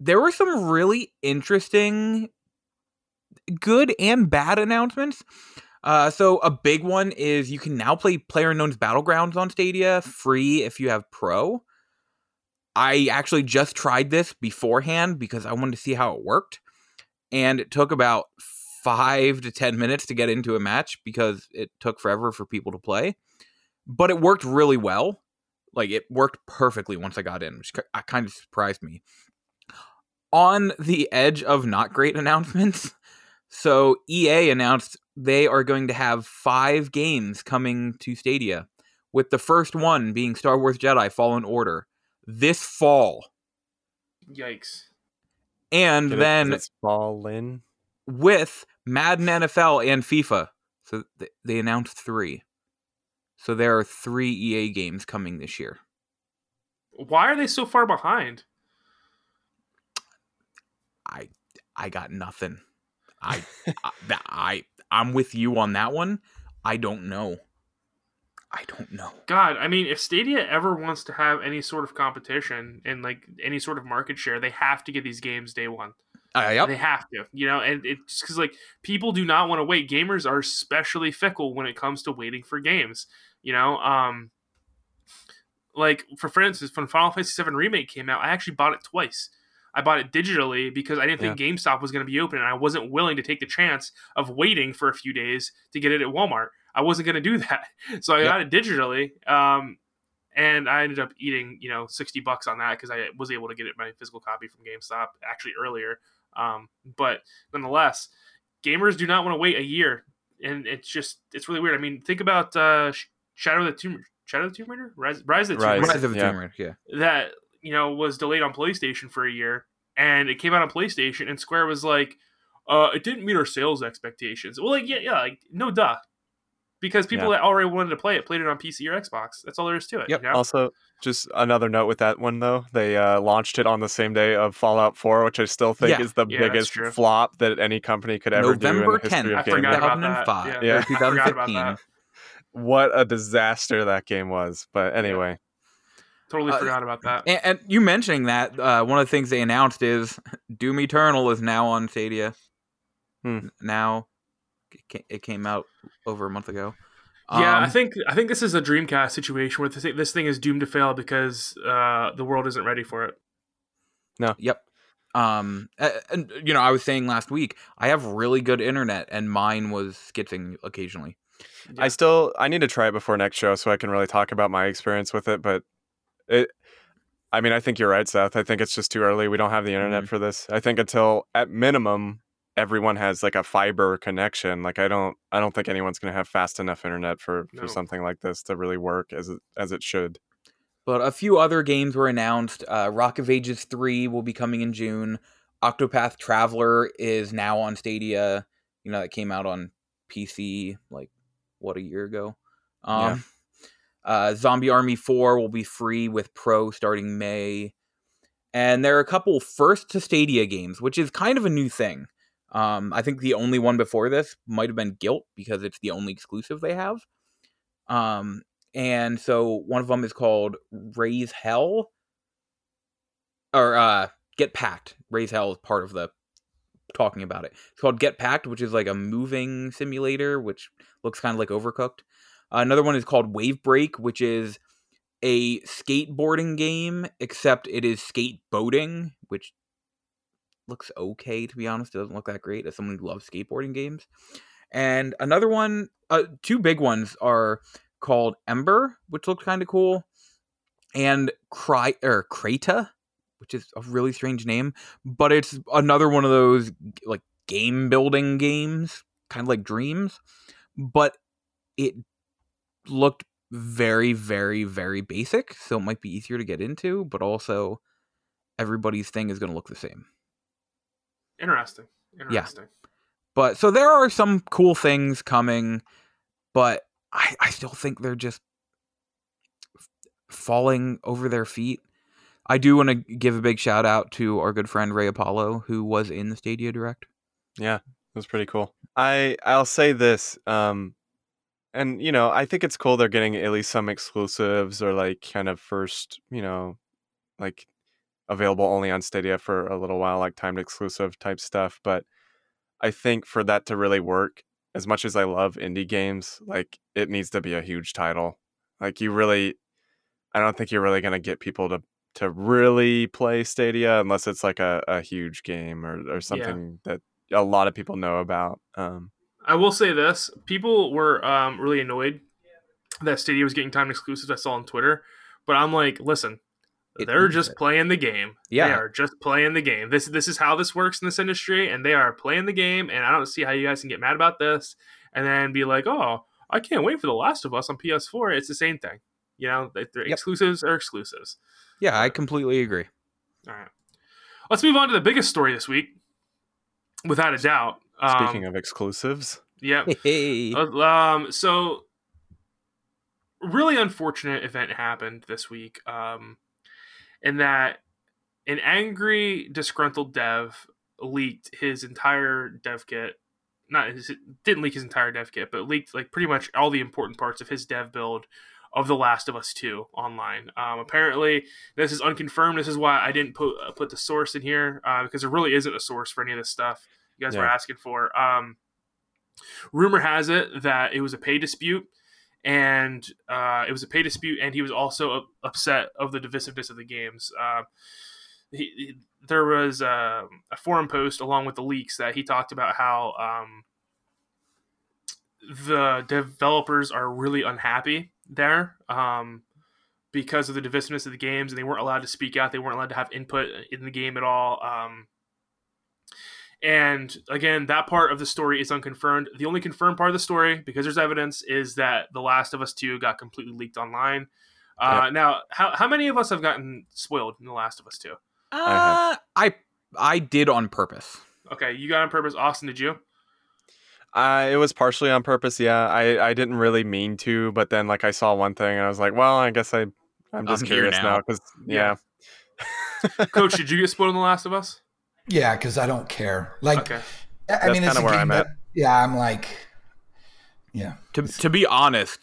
there were some really interesting good and bad announcements. Uh, so a big one is you can now play PlayerUnknown's Battlegrounds on Stadia free if you have Pro. I actually just tried this beforehand because I wanted to see how it worked, and it took about five to ten minutes to get into a match because it took forever for people to play. But it worked really well. Like it worked perfectly once I got in, which I uh, kind of surprised me. On the edge of not great announcements, so EA announced they are going to have five games coming to Stadia, with the first one being Star Wars Jedi Fallen Order this fall. Yikes. And Get then it's fallen with Madden NFL and FIFA. So they announced three. So there are three EA games coming this year. Why are they so far behind? I I got nothing. I I, I I'm with you on that one. I don't know. I don't know. God, I mean, if Stadia ever wants to have any sort of competition and like any sort of market share, they have to get these games day one. Uh, yep. They have to, you know, and it's because like people do not want to wait. Gamers are especially fickle when it comes to waiting for games. You know, um, like for, for instance, when Final Fantasy VII Remake came out, I actually bought it twice. I bought it digitally because I didn't think yeah. GameStop was going to be open, and I wasn't willing to take the chance of waiting for a few days to get it at Walmart. I wasn't going to do that, so I yep. got it digitally. Um, and I ended up eating, you know, sixty bucks on that because I was able to get it my physical copy from GameStop actually earlier. Um, but nonetheless, gamers do not want to wait a year, and it's just it's really weird. I mean, think about uh, Shadow of the Tomb Shadow of the Tomb Raider, Rise, Rise of the Tomb Raider, Rise of the Tomb Raider, yeah. That you know was delayed on PlayStation for a year, and it came out on PlayStation, and Square was like, uh, it didn't meet our sales expectations. Well, like yeah, yeah, like no duh, because people yeah. that already wanted to play it played it on PC or Xbox. That's all there is to it. Yep. You know? Also, just another note with that one though, they uh, launched it on the same day of Fallout 4, which I still think yeah. is the yeah, biggest flop that any company could ever November do in the history 10th, of gaming. 2005. Yeah, 2015. what a disaster that game was. But anyway. Totally uh, forgot about that. And, and you mentioning that, uh, one of the things they announced is Doom Eternal is now on Stadia. Hmm. Now, it came out over a month ago. Yeah, um, I think I think this is a Dreamcast situation where this, this thing is doomed to fail because uh, the world isn't ready for it. No. Yep. Um, and you know, I was saying last week, I have really good internet, and mine was skipping occasionally. Yeah. I still I need to try it before next show so I can really talk about my experience with it. But it, I mean, I think you're right, Seth. I think it's just too early. We don't have the internet mm-hmm. for this. I think until at minimum everyone has like a fiber connection like i don't i don't think anyone's going to have fast enough internet for for something like this to really work as it as it should. But a few other games were announced uh, rock of ages 3 will be coming in june. Octopath traveler is now on stadia you know that came out on pc like what a year ago? Um yeah. uh, zombie army 4 will be free with pro starting may. And there are a couple first to stadia games which is kind of a new thing um, I think the only one before this might have been Gylt because it's the only exclusive they have. Um, and so one of them is called Raise Hell, or uh, Get Packed. Raise Hell is part of the talking about it. It's called Get Packed, which is like a moving simulator, which looks kind of like Overcooked. Uh, another one is called Wave Break, which is a skateboarding game, except it is skateboating, which looks okay to be honest. It doesn't look that great as someone who loves skateboarding games. And another one, uh, two big ones are called Embr, which looked kind of cool, and Cry or Krata, which is a really strange name, but it's another one of those like game building games, kind of like Dreams, but it looked very, very, very basic, so it might be easier to get into, but also everybody's thing is going to look the same. Interesting. Interesting. Yeah. But so there are some cool things coming, but I, I still think they're just falling over their feet. I do want to give a big shout out to our good friend Ray Apollo, who was in the Stadia Direct. Yeah, it was pretty cool. I I'll say this, um, and you know, I think it's cool they're getting at least some exclusives or like kind of first, you know, like available only on Stadia for a little while, like timed exclusive type stuff. But I think for that to really work, as much as I love indie games, like it needs to be a huge title. Like you really, I don't think you're really gonna get people to to really play Stadia unless it's like a, a huge game or or something yeah. that a lot of people know about. Um, I will say this: people were um, really annoyed that Stadia was getting time exclusives. I saw on Twitter, but I'm like, listen, it they're just it. playing the game. Yeah, they are just playing the game. This this is how this works in this industry, and they are playing the game. And I don't see how you guys can get mad about this and then be like, oh, I can't wait for The Last of Us on PS4. It's the same thing. You know, they're yep. exclusives are exclusives. Yeah, I completely agree. All right, let's move on to the biggest story this week, without a doubt. Speaking um, of exclusives, yeah. Hey. Uh, um, so really unfortunate event happened this week. Um, in that an angry, disgruntled dev leaked his entire dev kit. Not his, didn't leak his entire dev kit, but leaked like pretty much all the important parts of his dev build of The Last of Us 2 online. Um, apparently, this is unconfirmed. This is why I didn't put uh, put the source in here uh, because there really isn't a source for any of this stuff you guys yeah. were asking for. Um, rumor has it that it was a pay dispute and uh, it was a pay dispute, and he was also upset of the divisiveness of the games. Uh, he, he, there was a, a, forum post along with the leaks that he talked about how um, the developers are really unhappy there um, because of the divisiveness of the games, and they weren't allowed to speak out. They weren't allowed to have input in the game at all. Um, and again, that part of the story is unconfirmed. The only confirmed part of the story, because there's evidence, is that The Last of Us 2 got completely leaked online. Uh, yep. Now, how, how many of us have gotten spoiled in The Last of Us 2? Uh, I I did on purpose. Okay, you got on purpose. Austin, did you? Uh, it was partially on purpose. Yeah, I, I didn't really mean to, but then like I saw one thing and I was like, well, I guess I I'm just I'm curious now because yeah. yeah. Coach, did you get spoiled in The Last of Us? Yeah, because I don't care. Like, okay. I That's mean, it's where I'm at. Yeah, I'm like, yeah. To to be honest,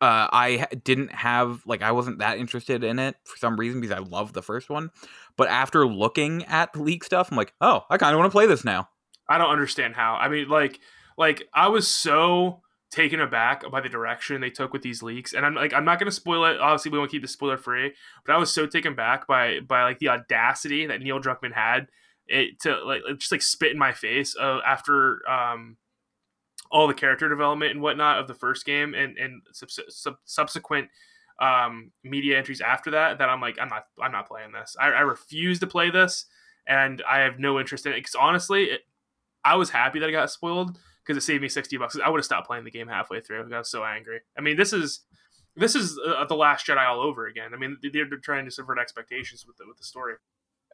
uh, I didn't have like I wasn't that interested in it for some reason because I love the first one. But after looking at the leak stuff, I'm like, oh, I kind of want to play this now. I don't understand how. I mean, like, like I was so taken aback by the direction they took with these leaks, and I'm like, I'm not going to spoil it. Obviously, we want to keep the spoiler free, but I was so taken back by by like the audacity that Neil Druckmann had it to like just like spit in my face uh, after um, all the character development and whatnot of the first game and and sub- sub- subsequent um, media entries after that that I'm like I'm not I'm not playing this. I, I refuse to play this, and I have no interest in it because honestly, it, I was happy that I got spoiled because it saved me sixty bucks. I would have stopped playing the game halfway through. I was so angry. I mean, this is this is uh, the Last Jedi all over again. I mean, they're, trying to subvert expectations with the, with the story.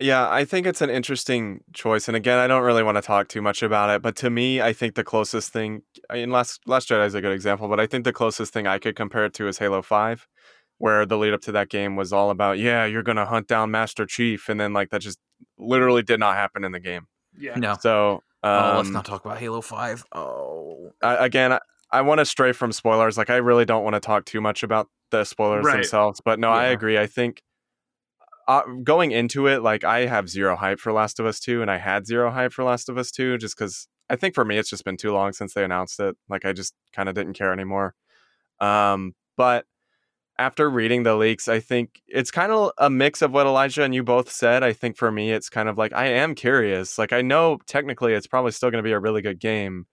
Yeah, I think it's an interesting choice. And again, I don't really want to talk too much about it, but to me, I think the closest thing I mean Last Last Jedi is a good example, but I think the closest thing I could compare it to is Halo 5, where the lead up to that game was all about, yeah, you're gonna hunt down Master Chief, and then like that just literally did not happen in the game. Yeah. No. So um, oh, let's um not talk about Halo 5. Oh. I, again, I, I want to stray from spoilers. Like I really don't want to talk too much about the spoilers right. themselves, but no, yeah. I agree. I think uh, going into it, like I have zero hype for Last of Us 2, and I had zero hype for Last of Us 2 just because I think for me it's just been too long since they announced it. Like I just kind of didn't care anymore. Um, but after reading the leaks, I think it's kind of a mix of what Elijah and you both said. I think for me, it's kind of like I am curious. Like I know technically it's probably still going to be a really good game.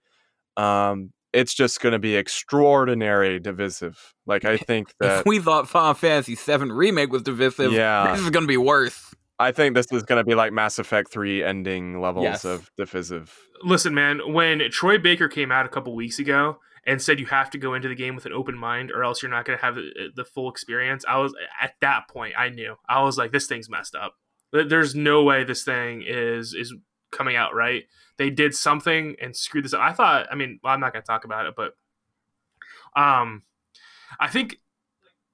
Um, it's just going to be extraordinary divisive. Like I think that if we thought Final Fantasy VII remake was divisive, yeah, this is going to be worse. I think this is going to be like Mass Effect 3 ending levels yes. of divisive. Listen, man, when Troy Baker came out a couple weeks ago and said you have to go into the game with an open mind or else you're not going to have the, uh, the full experience, I was at that point I knew. I was like this thing's messed up. There's no way this thing is is coming out right they did something and screwed this up. I thought, I mean, well, I'm not going to talk about it, but um, I think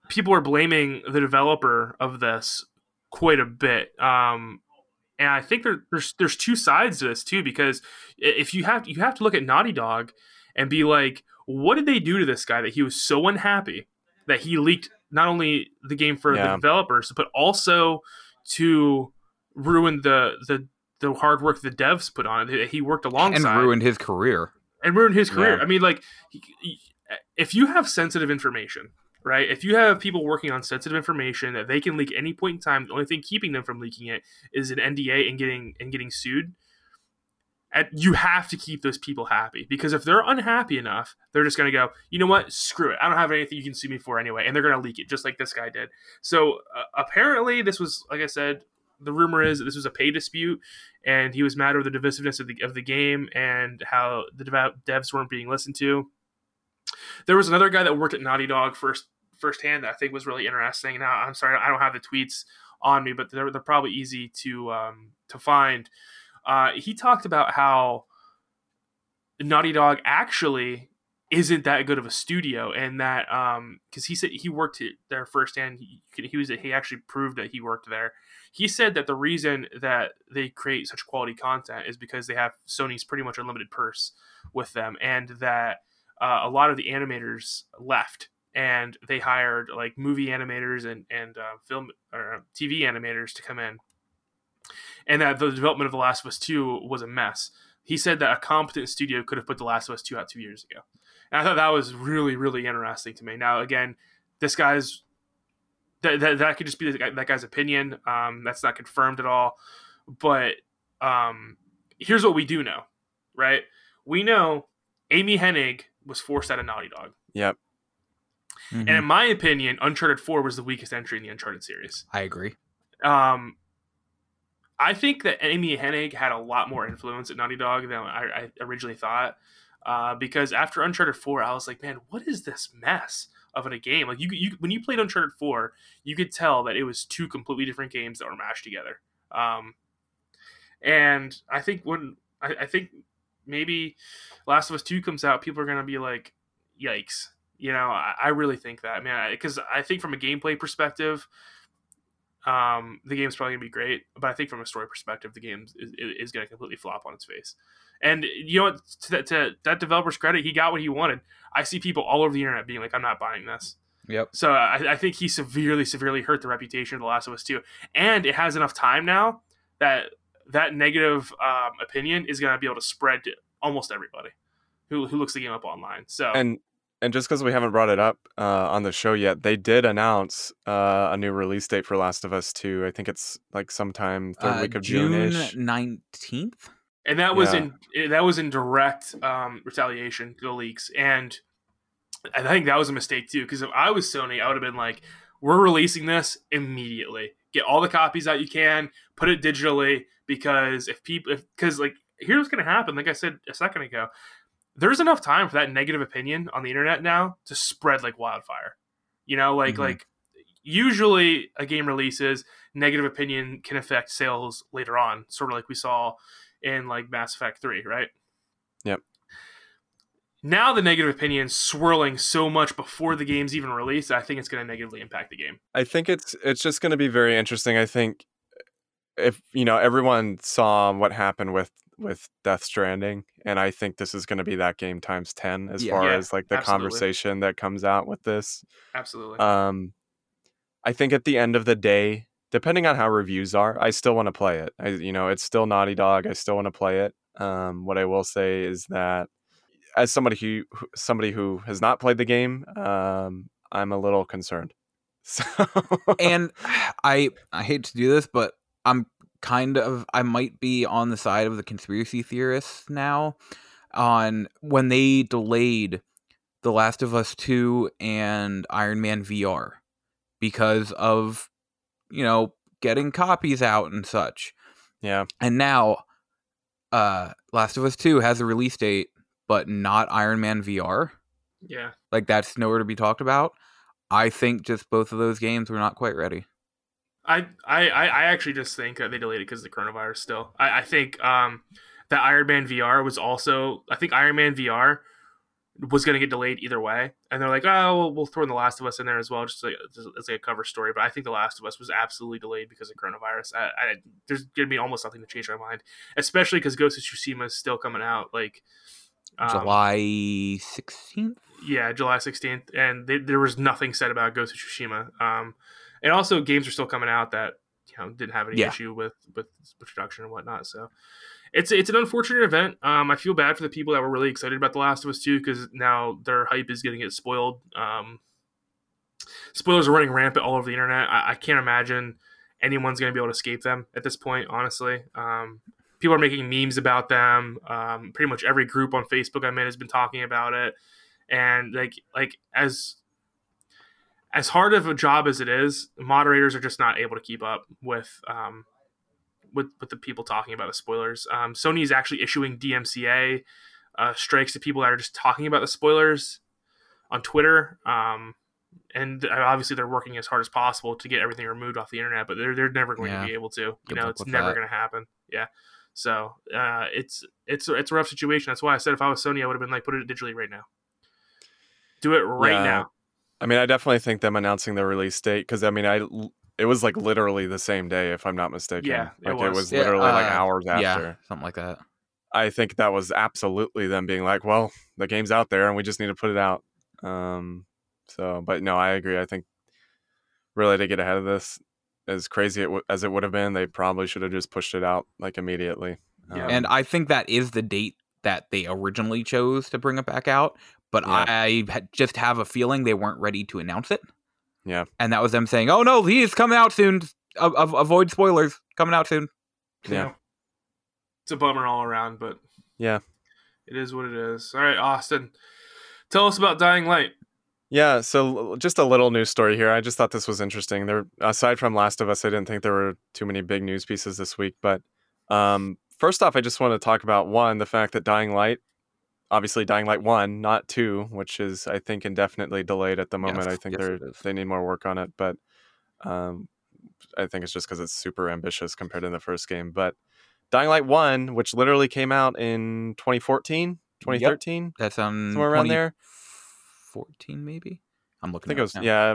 people are blaming the developer of this quite a bit. Um, and I think there, there's there's two sides to this too, because if you have you have to look at Naughty Dog and be like, what did they do to this guy that he was so unhappy that he leaked not only the game for yeah. the developers but also to ruin the the the hard work the devs put on it. He worked alongside and ruined his career. and ruined his career. Yeah. I mean, like, he- he- if you have sensitive information, right? If you have people working on sensitive information that they can leak any point in time, the only thing keeping them from leaking it is an NDA and getting and getting sued. And you have to keep those people happy because if they're unhappy enough, they're just going to go, you know what? Screw it. I don't have anything you can sue me for anyway, and they're going to leak it just like this guy did. So uh, apparently, this was like I said. The rumor is that this was a pay dispute, and he was mad over the divisiveness of the of the game and how the dev- devs weren't being listened to. There was another guy that worked at Naughty Dog first firsthand that I think was really interesting. Now I'm sorry, I don't have the tweets on me, but they're, they're probably easy to um, to find. Uh, he talked about how Naughty Dog actually isn't that good of a studio, and that because he said he worked there firsthand, he, he was he actually proved that he worked there. He said that the reason that they create such quality content is because they have Sony's pretty much unlimited purse with them, and that uh, a lot of the animators left and they hired like movie animators and and uh, film or uh, TV animators to come in, and that the development of The Last of Us Two was a mess. He said that a competent studio could have put The Last of Us Two out two years ago, and I thought that was really really interesting to me. Now again, this guy's that that, that could just be that, guy, that guy's opinion. Um, that's not confirmed at all, but um, here's what we do know, right? We know Amy Hennig was forced out of Naughty Dog. Yep. And in my opinion, Uncharted 4 was the weakest entry in the Uncharted series. I agree. Um, I think that Amy Hennig had a lot more influence at Naughty Dog than I, I originally thought. Uh, because after Uncharted 4, I was like, man, what is this mess of a game? Like you, you when you played Uncharted 4, you could tell that it was two completely different games that were mashed together. Um, and I think when I, I think maybe Last of Us 2 comes out, people are gonna be like, yikes. You know, I, I really think that, man, because I think from a gameplay perspective, um, the game's probably gonna be great. But I think from a story perspective, the game is, is gonna completely flop on its face. And you know what? To that, to that developer's credit, he got what he wanted. I see people all over the internet being like, "I'm not buying this." Yep. So I, I think he severely, severely hurt the reputation of The Last of Us 2. And it has enough time now that that negative um, opinion is going to be able to spread to almost everybody who, who looks the game up online. So And and just because we haven't brought it up uh, on the show yet, they did announce uh, a new release date for Last of Us 2. I think it's like sometime third Uh, week of June nineteenth. And that was Yeah. in that was in direct um, retaliation to the leaks, and I think that was a mistake too. Because if I was Sony, I would have been like, "We're releasing this immediately. Get all the copies out you can. Put it digitally because if people, if because like here's what's going to happen. Like I said a second ago, there's enough time for that negative opinion on the internet now to spread like wildfire. You know, like Mhm. like usually a game releases, negative opinion can affect sales later on, sort of like we saw in like Mass Effect 3, right? Yep. Now the negative opinion swirling so much before the game's even released, I think it's going to negatively impact the game. I think it's it's just going to be very interesting. I think if you know everyone saw what happened with with Death Stranding, and I think this is going to be that game times ten as Yeah. far Yeah, as like the absolutely. conversation that comes out with this. Absolutely. Um, I think at the end of the day, depending on how reviews are, I still want to play it. I, you know, it's still Naughty Dog. I still want to play it. Um, what I will say is that as somebody who who- somebody who has not played the game, um, I'm a little concerned. So and I I hate to do this, but I'm kind of I might be on the side of the conspiracy theorists now on when they delayed The Last of Us 2 and Iron Man VR because of you know getting copies out and such. yeah, And now uh Last of Us 2 has a release date but not Iron Man VR. yeah. Like that's nowhere to be talked about. I think just both of those games were not quite ready. I, I, I I actually just think that they delayed it because of the coronavirus still. I, I think um, that Iron Man VR was also, I think Iron Man VR was going to get delayed either way. And they're like, oh, well, we'll throw in The Last of Us in there as well, just like, as like a cover story. But I think The Last of Us was absolutely delayed because of coronavirus. I, I, there's going to be almost nothing to change my mind, especially because Ghost of Tsushima is still coming out. Like, um, July 16th? yeah, July 16th, and they, there was nothing said about Ghost of Tsushima. Um, and also, games are still coming out that you know didn't have any Yeah. issue with with production and whatnot. So it's it's an unfortunate event. Um, I feel bad for the people that were really excited about The Last of Us 2 because now their hype is getting it spoiled. Um, spoilers are running rampant all over the internet. I, I can't imagine anyone's going to be able to escape them at this point. Honestly, um, people are making memes about them. Um, pretty much every group on Facebook I'm in has been talking about it, and like like as as hard of a job as it is, moderators are just not able to keep up with um, with with the people talking about the spoilers. Um, Sony is actually issuing DMCA uh, strikes to people that are just talking about the spoilers on Twitter. Um, and obviously, they're working as hard as possible to get everything removed off the internet, but they're they're never going Yeah. to be able to. You Good know, it's never going to happen. Yeah. So uh, it's it's it's a rough situation. That's why I said if I was Sony, I would have been like, put it digitally right now. Do it right Yeah. now. I mean, I definitely think them announcing the release date because I mean, I it was like literally the same day, if I'm not mistaken. Yeah, it like it was. was Yeah, literally like uh, hours after. Yeah, something like that. I think that was absolutely them being like, well, the game's out there and we just need to put it out. Um, so, but no, I agree. I think really to get ahead of this, as crazy it w- as it would have been, they probably should have just pushed it out like immediately. Yeah. Um, and I think that is the date that they originally chose to bring it back out. But Yeah. I had- just have a feeling they weren't ready to announce it. Yeah. And that was them saying, "Oh no, he is coming out soon. A- a- avoid spoilers. Coming out soon." Yeah. It's a bummer all around, but Yeah. it is what it is. All right, Austin, tell us about Dying Light. Yeah, so just a little news story here. I just thought this was interesting. There, aside from Last of Us, I didn't think there were too many big news pieces this week. But um, first off, I just want to talk about one, the fact that Dying Light, obviously Dying Light one, not two, which is I think indefinitely delayed at the moment. I think yes, they're they need more work on it, but um, I think it's just because it's super ambitious compared to the first game. But Dying Light one, which literally came out in 2014, 2013, That's on somewhere around there. Fourteen, maybe. I'm looking. I think it was now. yeah,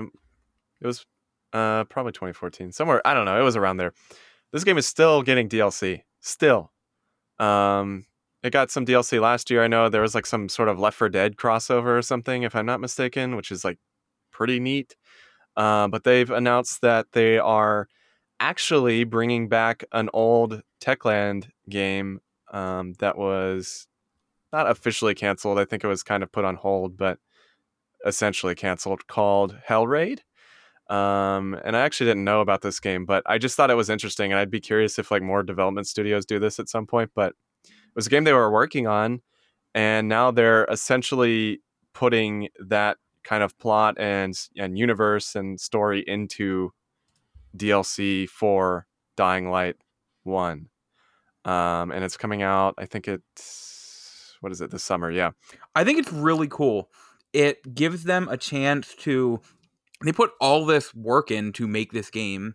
it was uh probably 2014 somewhere. I don't know. It was around there. This game is still getting DLC. Still, um, it got some DLC last year. I know there was like some sort of Left 4 Dead crossover or something, if I'm not mistaken, which is like pretty neat. Uh, but they've announced that they are actually bringing back an old Techland game um, that was not officially canceled. I think it was kind of put on hold, but essentially canceled called Hell Raid. Um, and I actually didn't know about this game, but I just thought it was interesting, and I'd be curious if like more development studios do this at some point. But was a game they were working on, and now they're essentially putting that kind of plot and and universe and story into DLC for Dying Light One, um, and it's coming out. I think it's what is it this summer? Yeah, I think it's really cool. It gives them a chance to they put all this work in to make this game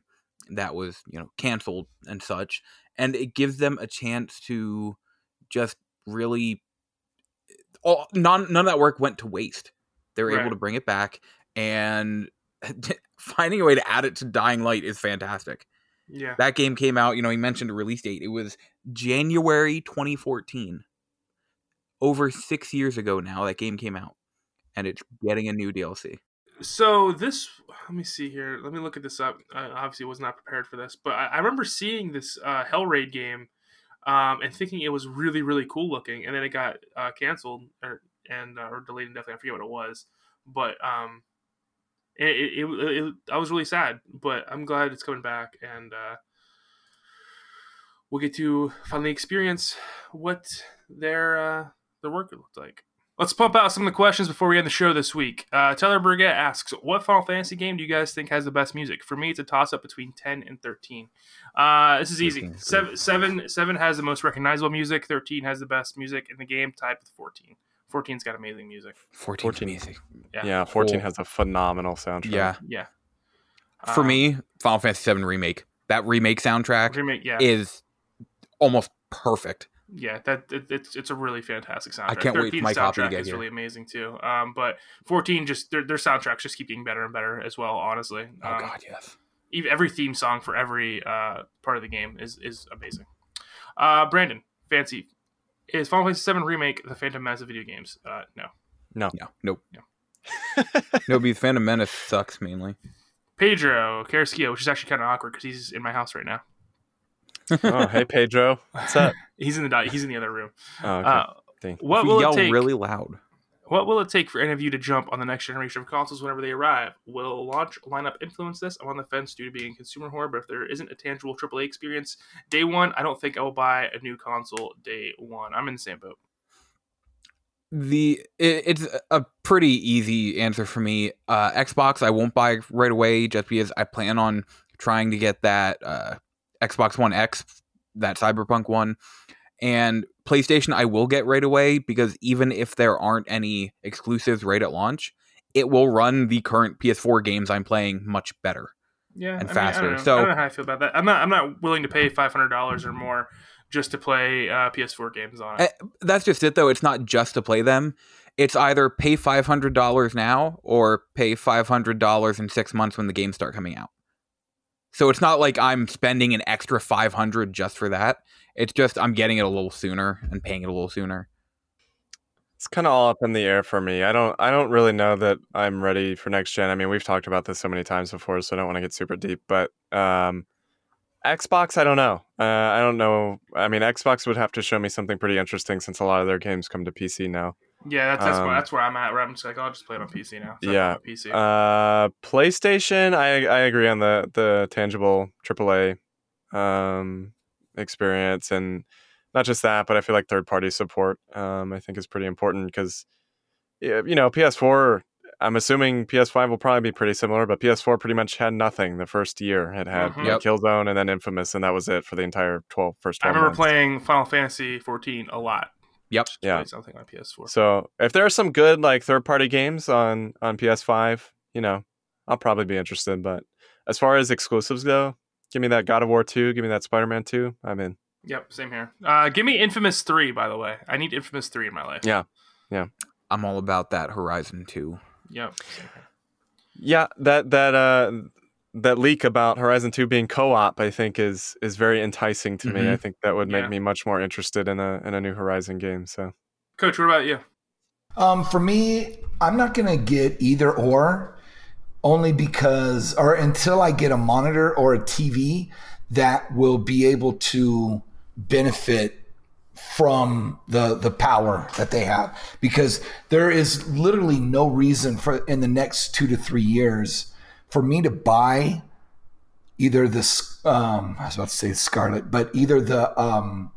that was, you know, canceled and such, and it gives them a chance to just really all none none of that work went to waste. They were Right. able to bring it back and finding a way to add it to Dying Light is fantastic. Yeah. That game came out, you know, he mentioned a release date. It was January 2014. Over six years ago now, that game came out. And it's getting a new DLC. So this, let me see here. Let me look at this up. I obviously was not prepared for this, but I, I remember seeing this uh, Hell Raid game um, and thinking it was really, really cool looking, and then it got uh, canceled or and uh, or delayed indefinitely. I forget what it was, but um, it, it, it, it I was really sad, but I'm glad it's coming back, and uh, we'll get to finally experience what their uh, their work looked like. Let's pump out some of the questions before we end the show this week. Uh, Tyler Burgett asks, "What Final Fantasy game do you guys think has the best music?" For me, it's a toss-up between ten and thirteen. Uh, this is easy. 13 Seven, seven, seven has the most recognizable music. Thirteen has the best music in the game, tied with fourteen. 14's got amazing music. 14 14. amazing. Yeah. yeah. 14 Cool. has a phenomenal soundtrack. Yeah. Yeah. For Um, me, Final Fantasy VII Remake. That remake soundtrack remake, yeah, is almost perfect. Yeah, that it, it's it's a really fantastic soundtrack. I can't wait for 13's my copy to soundtrack get is here. really amazing too. Um, but 14 just their their soundtracks just keep getting better and better as well. Honestly, Oh, um, God, yes. even every theme song for every uh, part of the game is is amazing. Uh, Brandon, fancy is Final Fantasy VII remake the Phantom Menace of video games? Uh, no. No, nope. No. no, because Phantom Menace sucks mainly. Pedro Carrasquillo, which is actually kind of awkward because he's in my house right now. Oh, hey Pedro, what's up? he's in the di- he's in the other room. Oh, okay. Uh, Thank- what we will yell it take? really loud. What will it take for any of you to jump on the next generation of consoles whenever they arrive? Will launch lineup influence this? I'm on the fence due to being consumer whore, but if there isn't a tangible AAA experience day one, I don't think I will buy a new console day one. I'm in the same boat. the it, it's a pretty easy answer for me. Uh, Xbox, I won't buy right away just because I plan on trying to get that uh, Xbox One X, that Cyberpunk one, and PlayStation. I will get right away because even if there aren't any exclusives right at launch, it will run the current PS4 games I'm playing much better. Yeah, And I faster, Mean, I, so- I don't know how I feel about that. I'm not. I'm not willing to pay five hundred dollars or more just to play uh, PS4 games on it. Eh, That's just it, though. It's not just to play them. It's either pay five hundred dollars now or pay five hundred dollars in six months when the games start coming out. So it's not like I'm spending an extra five hundred just for that. It's just I'm getting it a little sooner and paying it a little sooner. It's kind of all up in the air for me. I don't I don't really know that I'm ready for next gen. I mean, we've talked about this so many times before, so I don't want to get super deep. But um, Xbox, I don't know. Uh, I don't know. I mean, Xbox would have to show me something pretty interesting since a lot of their games come to PC now. Yeah, that's that's, um, where, that's where I'm at. Where I'm just like, I'll just play it on PC now. So Yeah. PC. Uh, PlayStation, I I agree on the the tangible AAA um, experience, and not just that, but I feel like third party support um, I think is pretty important because you know PS4. I'm assuming PS5 will probably be pretty similar, but PS4 pretty much had nothing the first year. It had Mhm. Yep. Killzone and then Infamous, and that was it for the entire 12 first I remember months. playing Final Fantasy 14 a lot. Yep. Just Yeah. something on PS4. So if there are some good like third party games on on PS5, you know, I'll probably be interested. But as far as exclusives go, give me that God of War 2, give me that Spider Man 2. I'm in. Yep, same here. Uh, give me Infamous 3, by the way. I need Infamous 3 in my life. Yeah. Yeah. I'm all about that Horizon 2. Yep. Yeah, that that uh that leak about Horizon 2 being co-op, I think is is very enticing to me. Mhm. I think that would make Yeah. me much more interested in a in a new Horizon game. So Coach, what about you? Um, for me, I'm not gonna get either or, only because or until I get a monitor or a TV that will be able to benefit from the the power that they have because there is literally no reason for in the next 2 to 3 years for me to buy either this um I was about to say Scarlett but either the um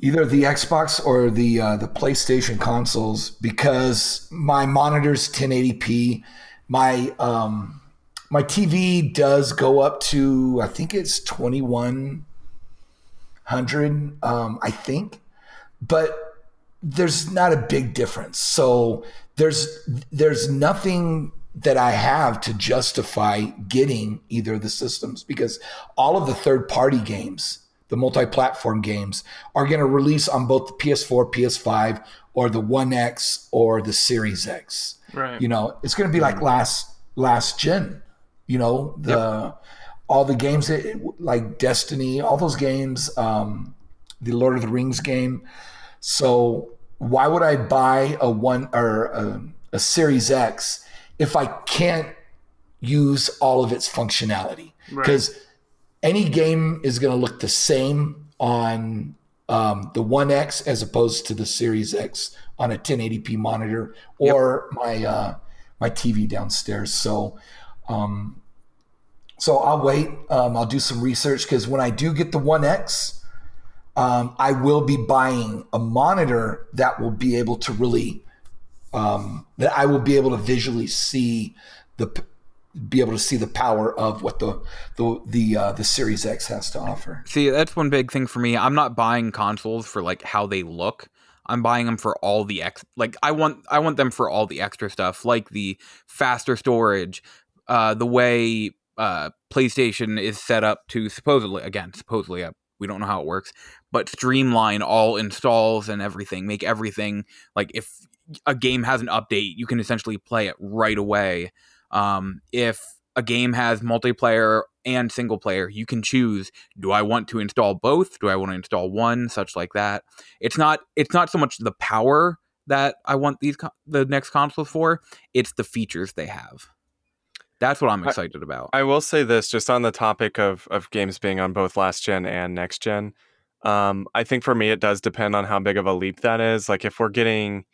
either the Xbox or the uh, the PlayStation consoles because my monitor's 1080p. My um, my TV does go up to I think it's 2100. Um, I think, but there's not a big difference. So there's there's nothing that I have to justify getting either of the systems because all of the third party games, the multi platform games, are going to release on both the PS4, PS5, or the One X or the Series X. Right. You know, it's going to be like last last gen. You know, the all the games that like Destiny, all those games, um, the Lord of the Rings game. So why would I buy a one or a, a Series X if I can't use all of its functionality? Right. Because any game is going to look the same on um, the One X as opposed to the Series X on a 1080p monitor or my uh, my TV downstairs. So. Um, so I'll wait. Um, I'll do some research because when I do get the One X, um, I will be buying a monitor that will be able to really um, that I will be able to visually see the be able to see the power of what the the the uh, the Series X has to offer. See, that's one big thing for me. I'm not buying consoles for like how they look. I'm buying them for all the ex like I want I want them for all the extra stuff, like the faster storage, uh the way uh PlayStation is set up to supposedly again, supposedly uh, we don't know how it works, but streamline all installs and everything, make everything like if a game has an update, you can essentially play it right away. Um if a game has multiplayer and single player, you can choose do I want to install both? Do I want to install one? Such like that. It's not it's not so much the power that I want these co- the next consoles for, it's the features they have. That's what I'm excited I, about. I will say this just on the topic of of games being on both last gen and next gen. Um, I think for me it does depend on how big of a leap that is. Like if we're getting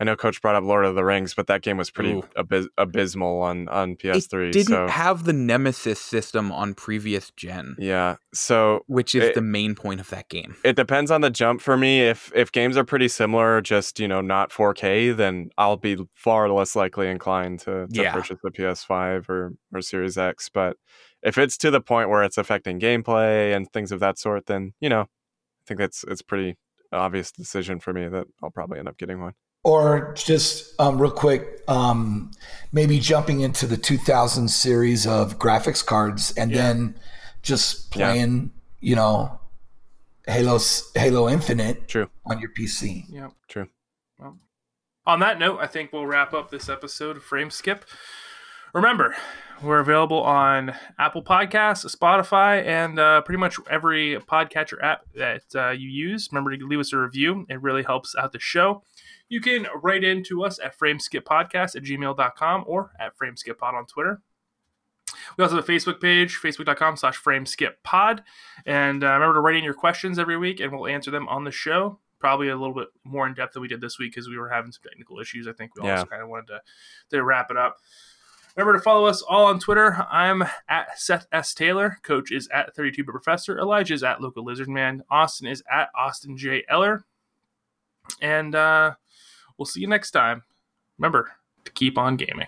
I know Coach brought up Lord of the Rings, but that game was pretty abys- abysmal on on PS3. It didn't so. have the Nemesis system on previous gen. Yeah, so which is it, the main point of that game. It depends on the jump for me. If if games are pretty similar, just you know not 4K, then I'll be far less likely inclined to, to yeah. purchase the PS5 or or Series X. But if it's to the point where it's affecting gameplay and things of that sort, then you know, I think that's it's pretty obvious decision for me that I'll probably end up getting one or just um, real quick, um, maybe jumping into the 2000 series of graphics cards and yeah. then just playing, yeah. you know, Halo Halo Infinite True. on your PC. Yeah. True. Well, on that note, I think we'll wrap up this episode of Frame Skip. Remember, we're available on Apple Podcasts, Spotify, and uh, pretty much every podcatcher app that uh, you use. Remember to leave us a review. It really helps out the show. You can write in to us at frameskippodcast at gmail.com or at frameskippod on Twitter. We also have a Facebook page, facebook.com slash frameskippod. And uh, remember to write in your questions every week, and we'll answer them on the show. Probably a little bit more in depth than we did this week because we were having some technical issues. I think we yeah. also kind of wanted to, to wrap it up. Remember to follow us all on Twitter. I'm at Seth S. Taylor. Coach is at 32 Professor. Elijah is at Local Lizard Man. Austin is at Austin J. Eller. And uh, We'll see you next time. Remember to keep on gaming.